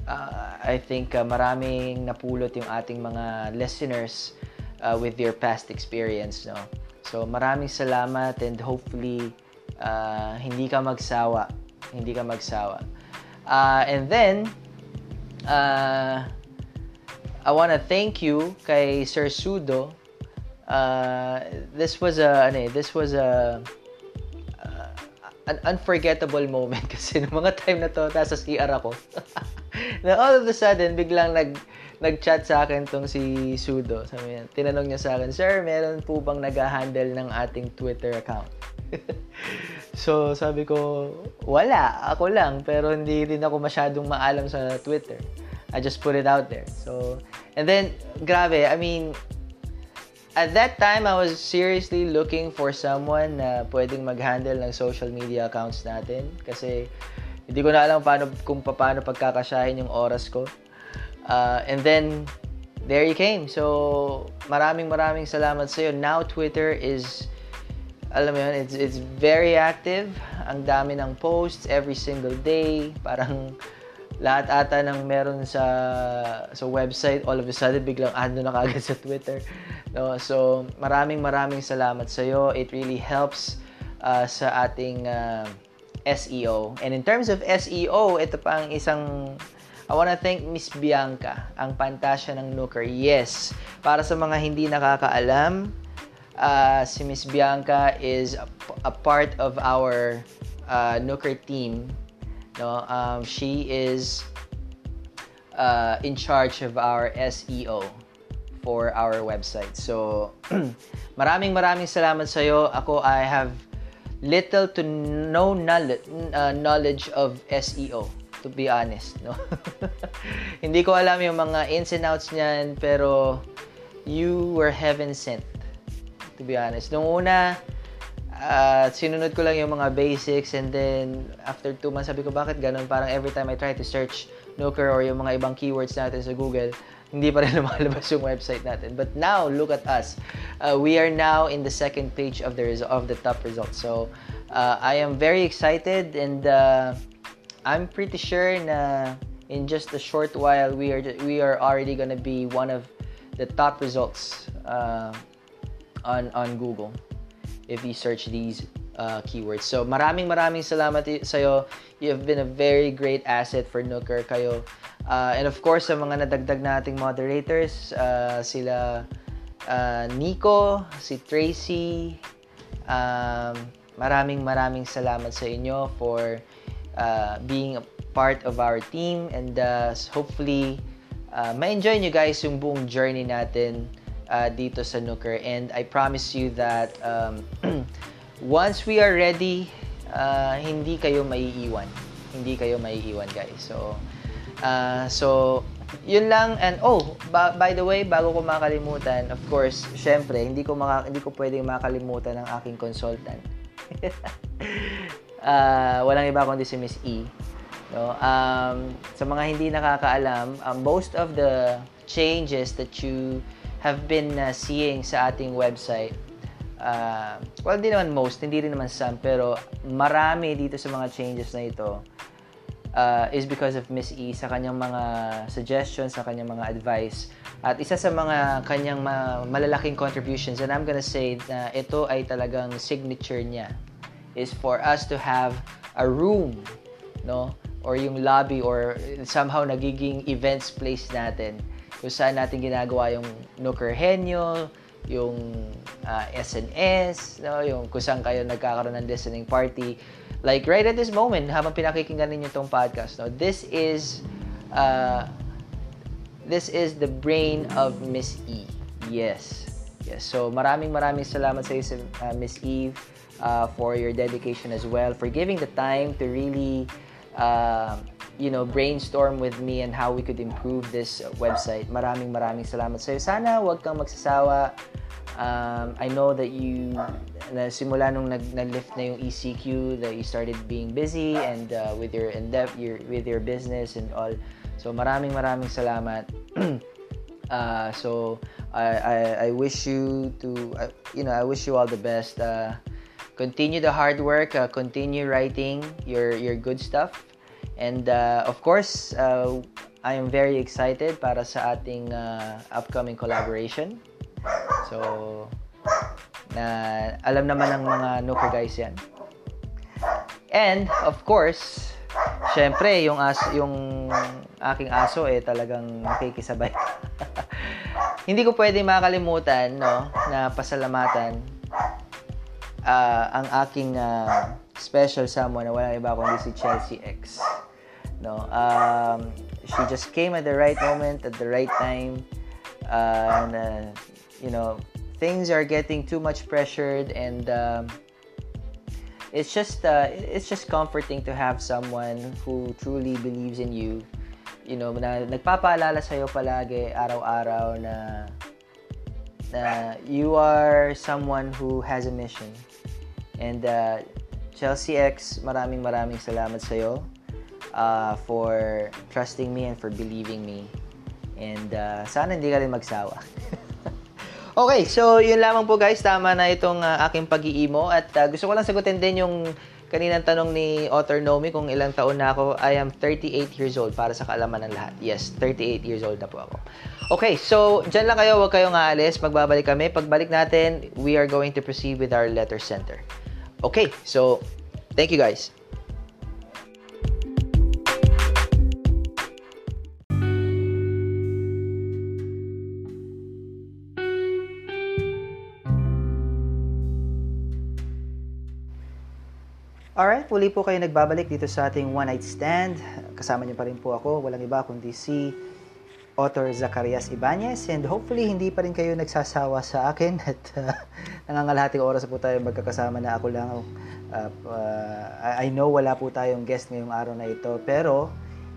uh, I think uh, maraming napulot yung ating mga listeners uh, with your past experience, no. So maraming salamat and hopefully uh, hindi ka magsawa. Hindi ka magsawa. Uh, and then uh, I want to thank you kay Sir Sudo uh, this was a ano eh, this was a uh, an unforgettable moment kasi ng mga time na to nasa CR ako. na all of a sudden biglang nag nag-chat sa akin tong si Sudo. Sabi niya, tinanong niya sa akin, Sir, meron po bang nag-handle ng ating Twitter account? so, sabi ko, wala. Ako lang. Pero hindi rin ako masyadong maalam sa Twitter. I just put it out there. So, and then, grabe, I mean, at that time, I was seriously looking for someone na pwedeng mag-handle ng social media accounts natin. Kasi hindi ko na alam paano, kung paano pagkakasyahin yung oras ko. Uh, and then, there you came. So, maraming maraming salamat sa iyo. Now, Twitter is, alam mo yun, it's, it's very active. Ang dami ng posts every single day. Parang, lahat ata ng meron sa sa website all of a sudden biglang ano na kagad sa Twitter. No? So maraming maraming salamat sa iyo it really helps uh, sa ating uh, SEO and in terms of SEO ito pa ang isang I want to thank Miss Bianca ang pantasya ng Nooker yes para sa mga hindi nakakaalam uh, si Miss Bianca is a, a part of our uh, Nooker team No, um, she is uh, in charge of our SEO for our website. So, maraming maraming salamat sa iyo. Ako, I have little to no knowledge, uh, knowledge of SEO, to be honest. No? Hindi ko alam yung mga ins and outs niyan, pero you were heaven sent, to be honest. Nung una, uh, sinunod ko lang yung mga basics and then after two months sabi ko bakit ganun? Parang every time I try to search Nooker or yung mga ibang keywords natin sa Google hindi pa rin lumalabas yung website natin. But now look at us. Uh, we are now in the second page of the of the top results. So uh, I am very excited and uh, I'm pretty sure na in just a short while we are we are already gonna be one of the top results uh, on on Google if you search these uh, keywords. So maraming maraming salamat sa iyo. You have been a very great asset for Nooker kayo. Uh, and of course, sa mga nadagdag nating moderators, uh, sila uh, Nico, si Tracy, um, maraming maraming salamat sa inyo for uh, being a part of our team and uh, hopefully uh, ma-enjoy nyo guys yung buong journey natin uh, dito sa Nooker. And I promise you that um, once we are ready, uh, hindi kayo maiiwan. Hindi kayo maiiwan, guys. So, uh, so yun lang and oh by the way bago ko makalimutan of course syempre hindi ko maka, hindi ko pwedeng makalimutan ng aking consultant uh, walang iba kundi si Miss E no um, sa mga hindi nakakaalam um, most of the changes that you have been uh, seeing sa ating website, uh, well, hindi naman most, hindi rin naman some, pero marami dito sa mga changes na ito uh, is because of Miss E sa kanyang mga suggestions, sa kanyang mga advice. At isa sa mga kanyang ma- malalaking contributions, and I'm gonna say na ito ay talagang signature niya, is for us to have a room, no? Or yung lobby or somehow nagiging events place natin kung saan natin ginagawa yung Nooker Henyo, yung uh, ah, SNS, no? yung kung saan kayo nagkakaroon ng listening party. Like right at this moment, habang pinakikinggan ninyo itong podcast, no? this is uh, this is the brain of Miss E. Yes. Yes. So maraming maraming salamat sa iyo, uh, Miss Eve, uh, for your dedication as well, for giving the time to really uh, you know, brainstorm with me and how we could improve this website. Maraming maraming salamat sa iyo. Sana wag kang magsasawa. Um, I know that you, na simula nung nag, nag-lift na yung ECQ, that you started being busy and uh, with your endeavor, your, with your business and all. So maraming maraming salamat. uh, so I, I, I wish you to, uh, you know, I wish you all the best. Uh, continue the hard work. Uh, continue writing your your good stuff And uh, of course, uh, I am very excited para sa ating uh, upcoming collaboration. So, na alam naman ng mga Nooker guys yan. And of course, syempre yung as yung aking aso eh talagang nakikisabay. Hindi ko pwede makalimutan no na pasalamatan uh, ang aking uh, special someone na walang iba kundi si Chelsea X. No, um, she just came at the right moment at the right time, uh, and uh, you know things are getting too much pressured, and um, it's just uh, it's just comforting to have someone who truly believes in you. You know, na nagpapaalala sa'yo palagi araw-araw na na you are someone who has a mission. And uh, Chelsea X, maraming maraming salamat sa'yo uh, for trusting me and for believing me. And uh, sana hindi ka rin magsawa. okay, so yun lamang po guys. Tama na itong uh, aking pag-iimo. At uh, gusto ko lang sagutin din yung kaninang tanong ni Author Nomi kung ilang taon na ako, I am 38 years old para sa kaalaman ng lahat. Yes, 38 years old na po ako. Okay, so dyan lang kayo, huwag kayong aalis. Magbabalik kami. Pagbalik natin, we are going to proceed with our letter center. Okay, so thank you guys. Alright, muli po kayo nagbabalik dito sa ating One Night Stand. Kasama niyo pa rin po ako, walang iba kundi si author Zacarias Ibanez and hopefully hindi pa rin kayo nagsasawa sa akin at uh, nangangalahating oras po tayo magkakasama na ako lang. Uh, uh, I know wala po tayong guest ngayong araw na ito pero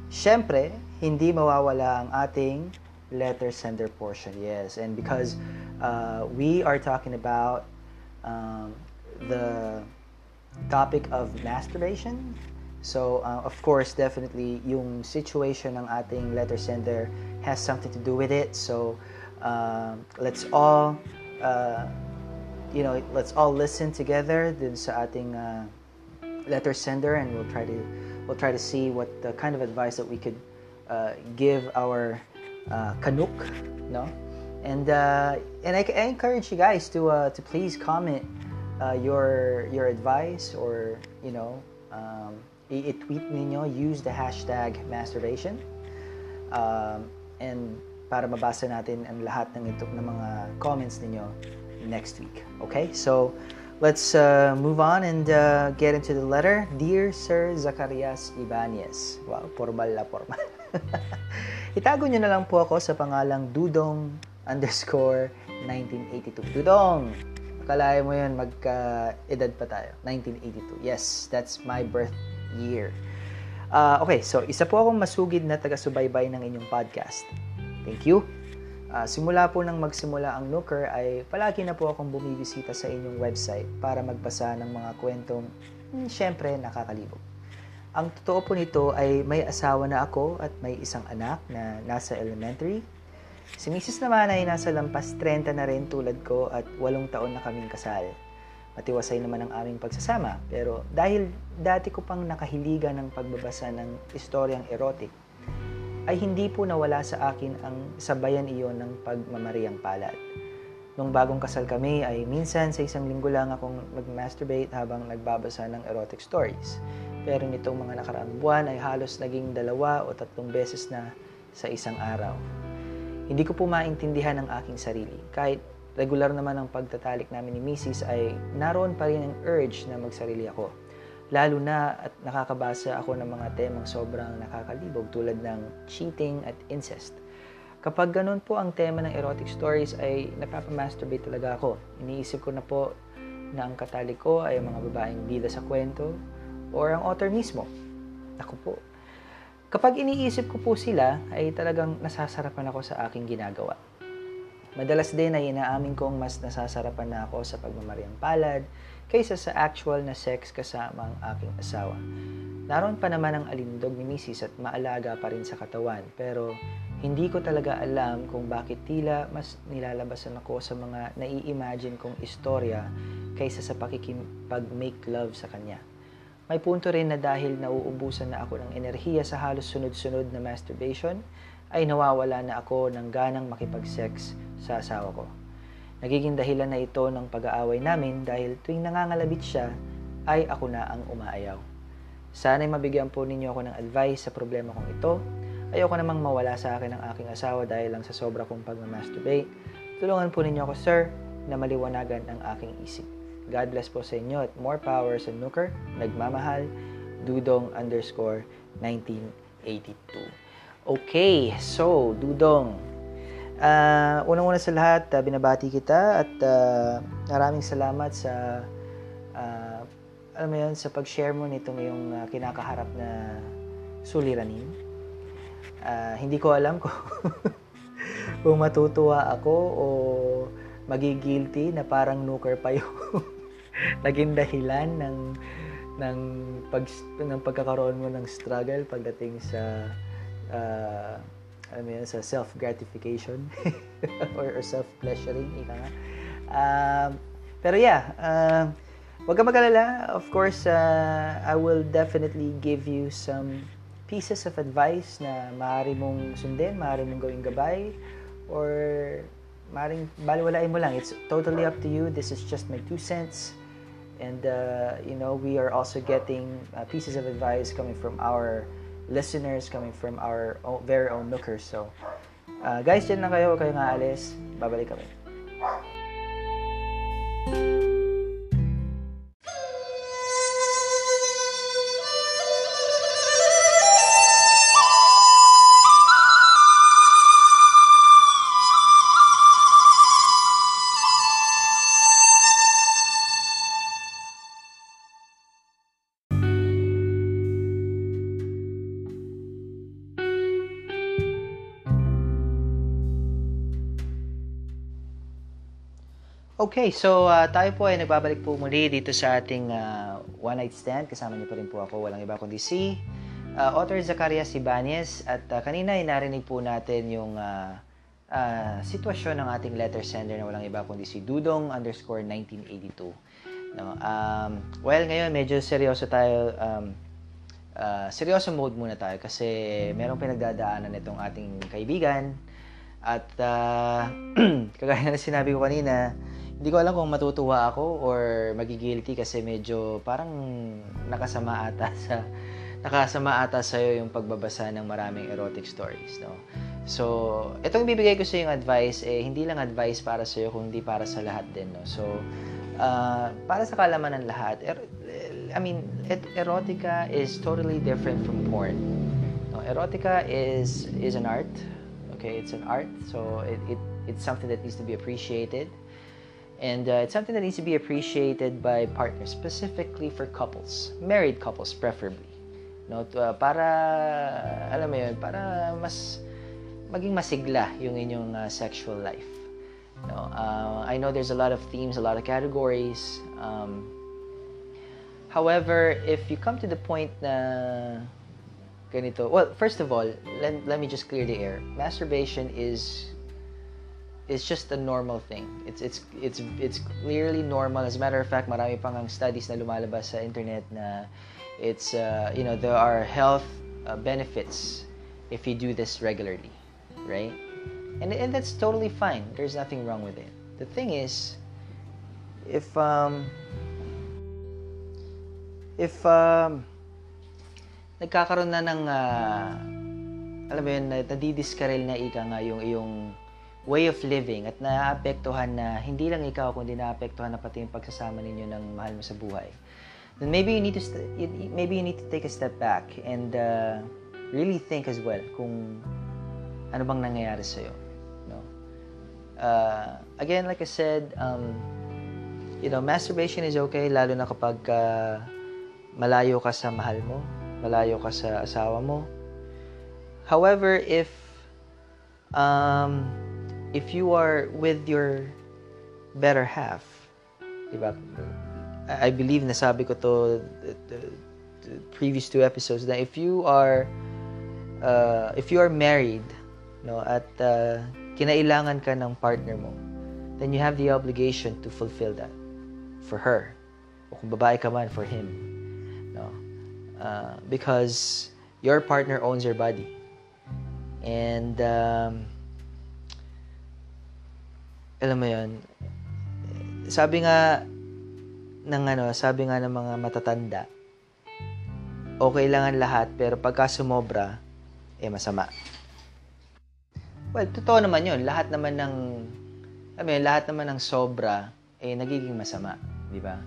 syempre hindi mawawala ang ating letter sender portion. Yes, and because uh, we are talking about um, the topic of masturbation. So, uh, of course, definitely, yung situation ng ating letter sender has something to do with it. So, uh, let's all, uh, you know, let's all listen together dun sa ating uh, letter sender, and we'll try to, we'll try to see what the kind of advice that we could uh, give our uh, kanuk, no? And and I, I encourage you guys to to please comment your your advice or you know um, i-tweet ninyo use the hashtag masturbation. Um, and para mabasa natin ang lahat ng ito ng mga comments ninyo next week. Okay? So let's uh, move on and uh, get into the letter. Dear sir Zacarias Ibanez. Wow formal na formal. Itago nyo na lang po ako sa pangalang Dudong underscore 1982 Dudong! Akalain mo yun, magka-edad pa tayo. 1982. Yes, that's my birth year. Uh, okay, so isa po akong masugid na taga-subaybay ng inyong podcast. Thank you. Uh, simula po nang magsimula ang Nooker ay palagi na po akong bumibisita sa inyong website para magbasa ng mga kwentong hmm, syempre nakakalibog. Ang totoo po nito ay may asawa na ako at may isang anak na nasa elementary, Si Mrs. naman ay nasa lampas 30 na rin tulad ko at walong taon na kaming kasal. Matiwasay naman ang aming pagsasama pero dahil dati ko pang nakahiligan ng pagbabasa ng istoryang erotic, ay hindi po nawala sa akin ang sabayan iyon ng pagmamariyang palad. Nung bagong kasal kami ay minsan sa isang linggo lang akong mag-masturbate habang nagbabasa ng erotic stories. Pero nitong mga nakaraang buwan ay halos naging dalawa o tatlong beses na sa isang araw. Hindi ko po maintindihan ang aking sarili. Kahit regular naman ang pagtatalik namin ni Mrs. ay naroon pa rin ang urge na magsarili ako. Lalo na at nakakabasa ako ng mga temang sobrang nakakalibog tulad ng cheating at incest. Kapag ganun po ang tema ng erotic stories ay napapamasturbate talaga ako. Iniisip ko na po na ang katalik ko ay mga babaeng bida sa kwento or ang author mismo. Ako po, Kapag iniisip ko po sila, ay talagang nasasarapan ako sa aking ginagawa. Madalas din ay inaamin kong mas nasasarapan na ako sa pagmamariang palad kaysa sa actual na sex kasama ang aking asawa. Naroon pa naman ang alindog ni Mrs. at maalaga pa rin sa katawan pero hindi ko talaga alam kung bakit tila mas nilalabasan ako sa mga nai-imagine kong istorya kaysa sa pakikipag-make love sa kanya. May punto rin na dahil nauubusan na ako ng enerhiya sa halos sunod-sunod na masturbation, ay nawawala na ako ng ganang makipag-sex sa asawa ko. Nagiging dahilan na ito ng pag-aaway namin dahil tuwing nangangalabit siya, ay ako na ang umaayaw. Sana'y mabigyan po ninyo ako ng advice sa problema kong ito. Ayoko namang mawala sa akin ang aking asawa dahil lang sa sobra kong pag-masturbate. Tulungan po ninyo ako, sir, na maliwanagan ang aking isip. God bless po sa inyo at more power sa Nooker. Nagmamahal, Dudong underscore 1982. Okay, so Dudong, uh, unang-una sa lahat, uh, binabati kita at uh, maraming salamat sa uh, alam mo yun, sa pag-share mo nitong yung uh, kinakaharap na suliranin. Uh, hindi ko alam kung, kung matutuwa ako o magigilty na parang nooker pa yung naging dahilan ng ng pag ng pagkakaroon mo ng struggle pagdating sa uh, ano yun, sa self gratification or, or self pleasuring ika nga. Uh, pero yeah, uh, Huwag ka mag-alala. Of course, uh, I will definitely give you some pieces of advice na maaari mong sundin, maaari mong gawing gabay, or maaaring baliwalain mo lang. It's totally up to you. This is just my two cents. And, uh, you know, we are also getting uh, pieces of advice coming from our listeners, coming from our own, very own Nookers. So, uh, guys, dyan lang kayo. Huwag kayong aalis. Babalik kami. Okay, so uh, tayo po ay nagbabalik po muli dito sa ating uh, One Night Stand. Kasama niyo pa rin po ako, walang iba kundi si uh, author Zacarias Ibanez. At uh, kanina ay narinig po natin yung uh, uh, sitwasyon ng ating letter sender na walang iba kundi si Dudong underscore 1982. No, um, well, ngayon medyo seryoso tayo. Um, uh, seryoso mode muna tayo kasi merong pinagdadaanan itong ating kaibigan. At uh, kagaya na sinabi ko kanina, hindi ko alam kung matutuwa ako or magigilty kasi medyo parang nakasama ata sa nakasama ata sa iyo yung pagbabasa ng maraming erotic stories, no? So, itong bibigay ko sa yung advice eh hindi lang advice para sa iyo kundi para sa lahat din, no? So, uh, para sa kalaman ng lahat, er, I mean, et- erotica is totally different from porn. No, erotica is is an art. Okay, it's an art. So, it, it it's something that needs to be appreciated. And uh, it's something that needs to be appreciated by partners, specifically for couples, married couples preferably. No, uh, para alam mo 'yun, para mas maging masigla yung inyong uh, sexual life. No, uh, I know there's a lot of themes, a lot of categories. Um, however, if you come to the point na ganito, well, first of all, let, let me just clear the air. Masturbation is it's just a normal thing. It's it's it's it's clearly normal. As a matter of fact, marami pang ang studies na lumalabas sa internet na it's uh, you know there are health uh, benefits if you do this regularly, right? And and that's totally fine. There's nothing wrong with it. The thing is, if um if um nagkakaroon na ng uh, alam mo yun, nadidiskarel na ika nga yung iyong way of living at naapektuhan na hindi lang ikaw kundi naapektuhan na pati yung pagsasama ninyo ng mahal mo sa buhay. Then maybe you need to st- maybe you need to take a step back and uh, really think as well kung ano bang nangyayari sa iyo no? Uh, again like I said um, you know masturbation is okay lalo na kapag uh, malayo ka sa mahal mo malayo ka sa asawa mo. However if um, if you are with your better half, di? I, believe nasabi ko to the, the, the previous two episodes that if you are uh, if you are married, no, at uh, kinailangan ka ng partner mo, then you have the obligation to fulfill that for her. O kung babae ka man, for him. No? Uh, because your partner owns your body. And um, alam mo yon sabi nga ng ano, sabi nga ng mga matatanda, okay lang ang lahat, pero pagka sumobra, eh masama. Well, totoo naman yun. Lahat naman ng, I mean, lahat naman ng sobra, eh nagiging masama. Di ba?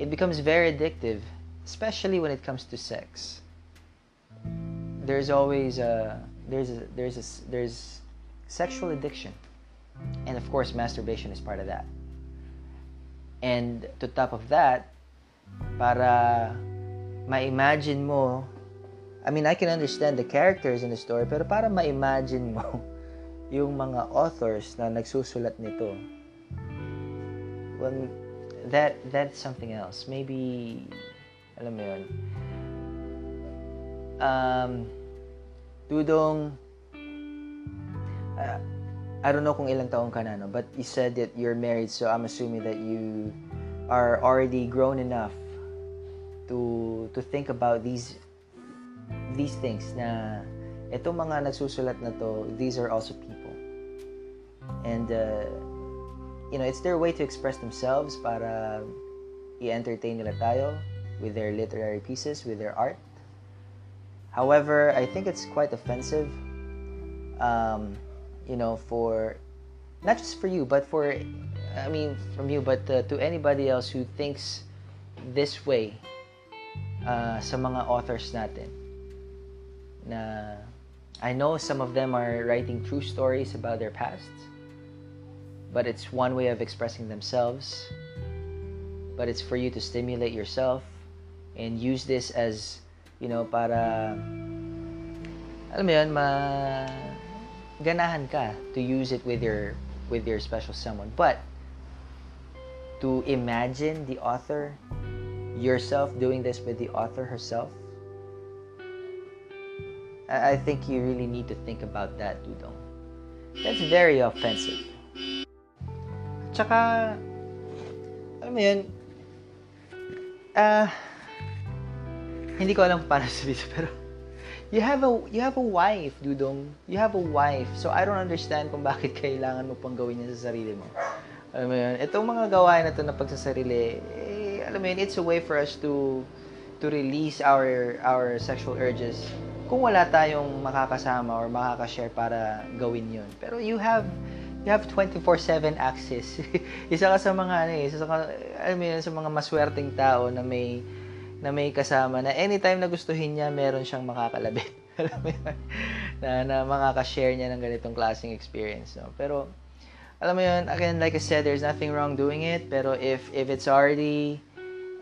It becomes very addictive, especially when it comes to sex. There's always a, there's a, there's a, there's sexual addiction. And of course, masturbation is part of that. And to top of that, para ma-imagine mo, I mean, I can understand the characters in the story, pero para ma-imagine mo yung mga authors na nagsusulat nito, well, that, that's something else. Maybe, alam mo yun, um, Dudong, uh, I don't know kung ilang taon ka na, no? but you said that you're married, so I'm assuming that you are already grown enough to to think about these these things na itong mga nagsusulat na to, these are also people. And uh, you know, it's their way to express themselves para i-entertain nila tayo with their literary pieces, with their art. However, I think it's quite offensive, um, you know, for not just for you, but for, I mean, from you, but uh, to anybody else who thinks this way uh, sa mga authors natin. Na I know some of them are writing true stories about their past, but it's one way of expressing themselves. But it's for you to stimulate yourself and use this as, you know, para, alam mo yun, ma, ganahan ka to use it with your, with your special someone. But, to imagine the author, yourself doing this with the author herself, I, I think you really need to think about that, Dudong. That's very offensive. Tsaka, alam mo yun, ah, hindi ko alam paano sabihin pero you have a you have a wife, Dudong. You have a wife. So I don't understand kung bakit kailangan mo pang gawin yan sa sarili mo. Alam mo yun, itong mga gawain na to na pagsasarili, eh, alam mo yun, it's a way for us to to release our our sexual urges kung wala tayong makakasama or makaka-share para gawin yun. Pero you have you have 24/7 access. isa ka sa mga ano eh, isa ka alam mo yun, sa mga maswerteng tao na may na may kasama na anytime na gustuhin niya, meron siyang makakalabit. alam mo? Na, na makaka-share niya ng ganitong klaseng experience. No? Pero, alam mo yun, again, like I said, there's nothing wrong doing it. Pero if, if it's already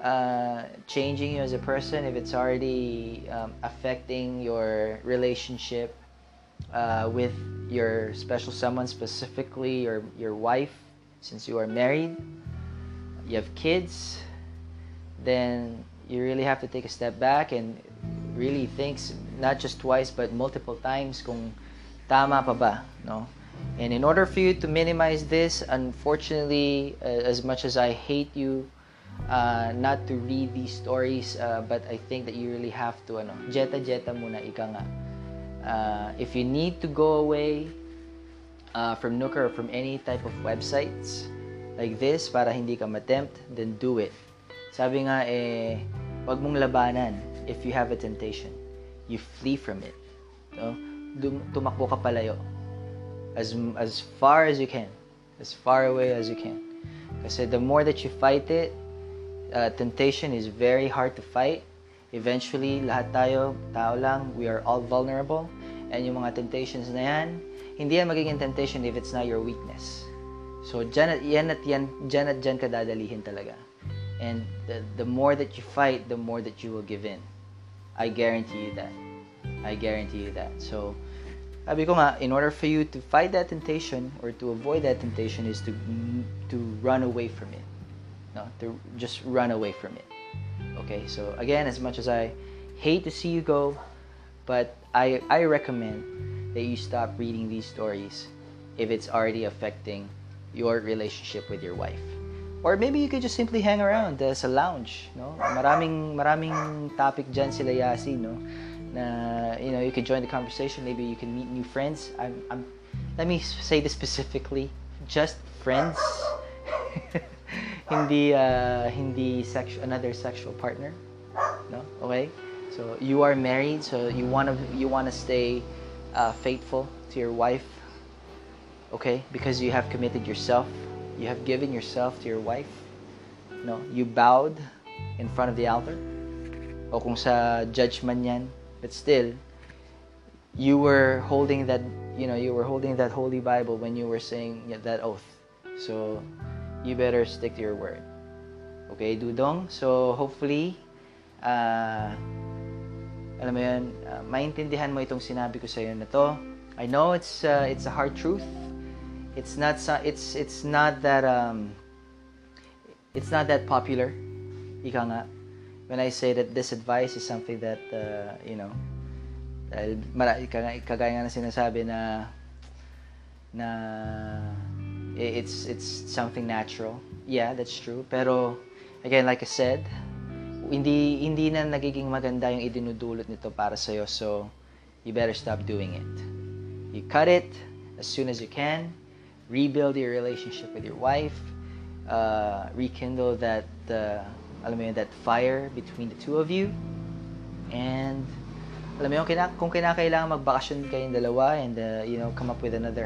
uh, changing you as a person, if it's already um, affecting your relationship uh, with your special someone, specifically your, your wife, since you are married, you have kids, then you really have to take a step back and really think not just twice but multiple times kung tama pa ba, no? And in order for you to minimize this, unfortunately, uh, as much as I hate you uh, not to read these stories, uh, but I think that you really have to, ano, jeta jeta muna, ika nga. Uh, if you need to go away uh, from Nooker or from any type of websites like this para hindi ka matempt, then do it. Sabi nga eh, wag mong labanan if you have a temptation. You flee from it. No? Tumakbo ka palayo. As, as far as you can. As far away as you can. Kasi the more that you fight it, uh, temptation is very hard to fight. Eventually, lahat tayo, tao lang, we are all vulnerable. And yung mga temptations na yan, hindi yan magiging temptation if it's not your weakness. So, dyan at yan at yan, dyan at dyan ka dadalihin talaga. And the, the more that you fight, the more that you will give in. I guarantee you that. I guarantee you that. So, sabi ko in order for you to fight that temptation or to avoid that temptation is to mm, to run away from it. No, to just run away from it. Okay, so again, as much as I hate to see you go, but I, I recommend that you stop reading these stories if it's already affecting your relationship with your wife. Or maybe you could just simply hang around uh, sa lounge, no? Maraming maraming topic diyan sila Yasi, no? Na you know, you can join the conversation, maybe you can meet new friends. I'm I'm let me say this specifically, just friends. hindi uh, hindi sex another sexual partner, no? Okay? So you are married, so you want to you want to stay uh, faithful to your wife, okay? Because you have committed yourself, you have given yourself to your wife. No, you bowed in front of the altar. O kung sa judge man yan, but still, you were holding that, you know, you were holding that holy Bible when you were saying that oath. So, you better stick to your word. Okay, Dudong? So, hopefully, uh, alam mo yun, uh, maintindihan mo itong sinabi ko sa iyo na to. I know it's uh, it's a hard truth. It's not so, it's it's not that um it's not that popular. Ika nga. When I say that this advice is something that uh, you know, dahil mara, kagaya, kagaya nga na sinasabi na na it's it's something natural. Yeah, that's true. Pero again, like I said, hindi hindi na nagiging maganda yung idinudulot nito para sa iyo. So, you better stop doing it. You cut it as soon as you can. Rebuild your relationship with your wife. Uh, rekindle that uh, alam mo yun, that fire between the two of you. And alam mo yun, kina, kung kinakailangan magbakasyon kayong dalawa and uh, you know, come up with another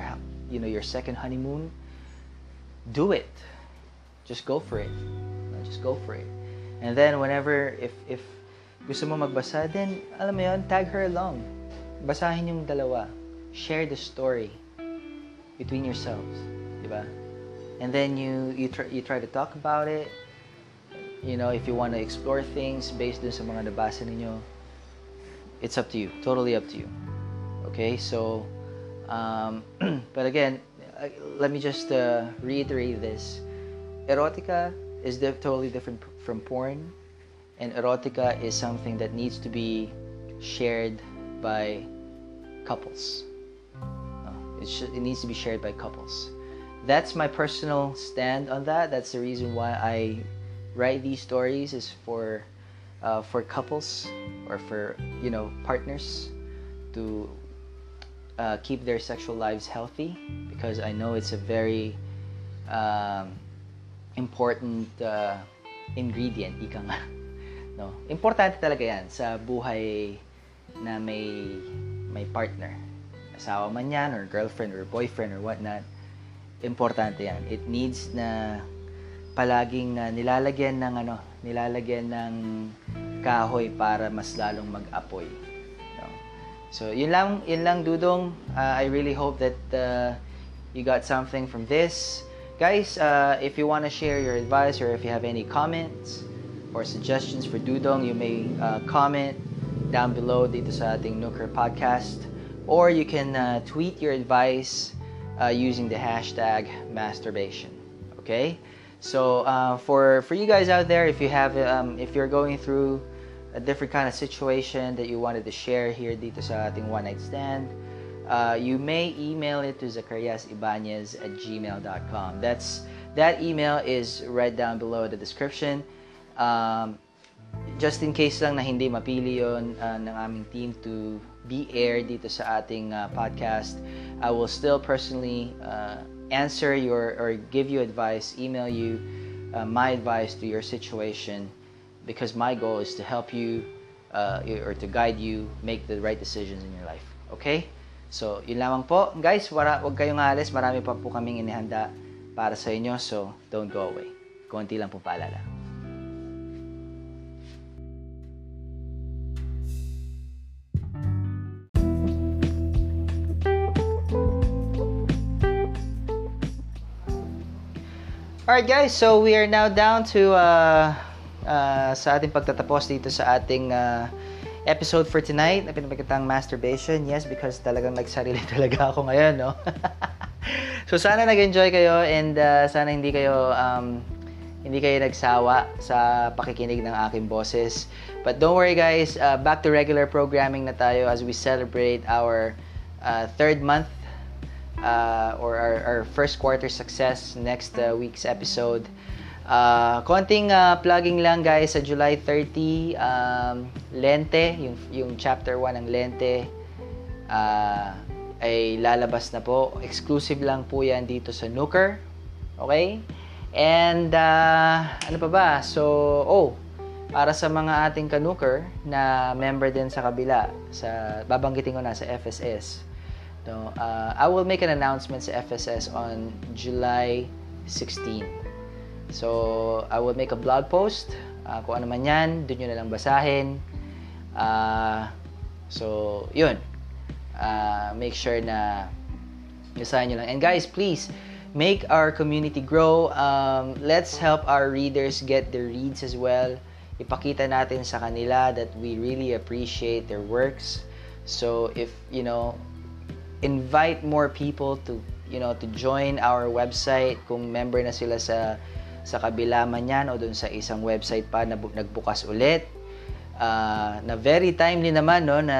you know, your second honeymoon, do it. Just go for it. Just go for it. And then whenever if if gusto mo magbasa, then alam mo yun, tag her along. Basahin yung dalawa. Share the story between yourselves, di? And then you you try, you try to talk about it. You know, if you want to explore things based dun sa mga nabasa ninyo, it's up to you. Totally up to you. Okay? So um, but again, uh, let me just uh, reiterate this. Erotica is totally different p- from porn, and erotica is something that needs to be shared by couples. It, it needs to be shared by couples. That's my personal stand on that. That's the reason why I write these stories is for uh, for couples or for you know partners to uh, keep their sexual lives healthy because I know it's a very um, important uh, ingredient, ika nga. No? Importante talaga yan sa buhay na may may partner. Asawa man yan, or girlfriend, or boyfriend, or whatnot. Importante yan. It needs na palaging uh, nilalagyan ng ano, nilalagyan ng kahoy para mas lalong mag-apoy. No? So, yun lang, yun lang Dudong. Uh, I really hope that uh, you got something from this. Guys, uh, if you want to share your advice or if you have any comments or suggestions for Dudong, you may uh, comment down below dito sa ating Nooker podcast. Or you can uh, tweet your advice uh, using the hashtag masturbation. Okay? So uh, for for you guys out there, if you have um, if you're going through a different kind of situation that you wanted to share here dito sa ating one night stand, uh, you may email it to zacariasibanez at gmail.com. That's that email is right down below the description. Um, just in case lang na hindi mapili yon uh, ng aming team to be aired dito sa ating uh, podcast, I will still personally uh, answer your or give you advice, email you uh, my advice to your situation because my goal is to help you uh, or to guide you make the right decisions in your life. Okay? So, yun lamang po. Guys, wala, huwag kayong alis. Marami pa po kaming inihanda para sa inyo. So, don't go away. Konti lang po paalala. Alright guys, so we are now down to uh, uh, sa ating pagtatapos dito sa ating uh, episode for tonight na pinapagkatang masturbation. Yes, because talagang nagsarili talaga ako ngayon, no? so sana nag-enjoy kayo and uh, sana hindi kayo um, hindi kayo nagsawa sa pakikinig ng aking boses. But don't worry guys, uh, back to regular programming na tayo as we celebrate our uh, third month uh, or our, our first quarter success next uh, week's episode. Uh, konting uh, plugging lang guys sa July 30, um, Lente, yung, yung chapter 1 ng Lente, uh, ay lalabas na po. Exclusive lang po yan dito sa Nooker. Okay? And, uh, ano pa ba? So, oh, para sa mga ating kanooker na member din sa kabila, sa babanggitin ko na sa FSS, No, uh, I will make an announcement sa FSS on July 16. So, I will make a blog post. Uh, kung ano man yan, doon nyo na lang basahin. Uh, so, yun. Uh, make sure na basahin nyo lang. And guys, please, make our community grow. Um, let's help our readers get their reads as well. Ipakita natin sa kanila that we really appreciate their works. So, if, you know, invite more people to you know to join our website kung member na sila sa sa kabila man yan o dun sa isang website pa na bu- nagbukas ulit uh, na very timely naman no na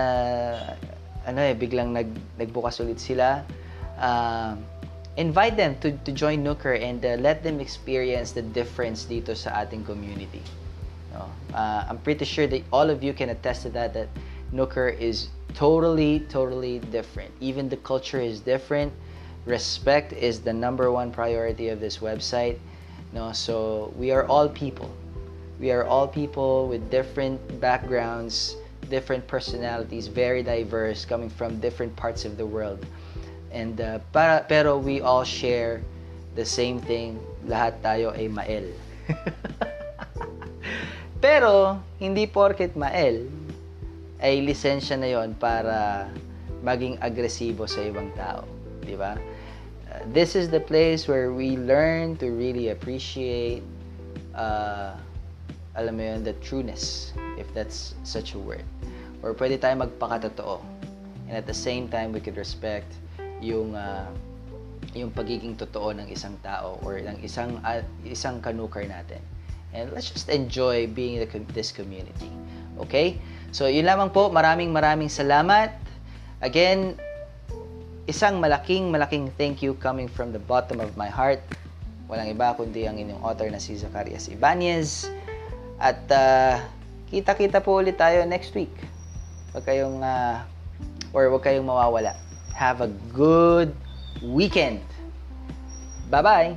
ano eh biglang nag nagbukas ulit sila uh, invite them to, to join Nooker and uh, let them experience the difference dito sa ating community. No? Uh, I'm pretty sure that all of you can attest to that, that Nooker is totally, totally different. Even the culture is different. Respect is the number one priority of this website. No, so we are all people. We are all people with different backgrounds, different personalities, very diverse, coming from different parts of the world. And uh, para, pero we all share the same thing. Lahat tayo ay mael. pero hindi porket mael ay lisensya na yon para maging agresibo sa ibang tao, di ba? Uh, this is the place where we learn to really appreciate uh, alam mo yun, the trueness, if that's such a word. Or pwede tayo magpakatotoo. And at the same time, we could respect yung uh, yung pagiging totoo ng isang tao or ng isang uh, isang kanukar natin. And let's just enjoy being the, this community. Okay? So, yun lamang po. Maraming maraming salamat. Again, isang malaking malaking thank you coming from the bottom of my heart. Walang iba kundi ang inyong author na si Zacarias Ibanez. At uh, kita-kita po ulit tayo next week. Huwag kayong uh, or huwag kayong mawawala. Have a good weekend. Bye-bye.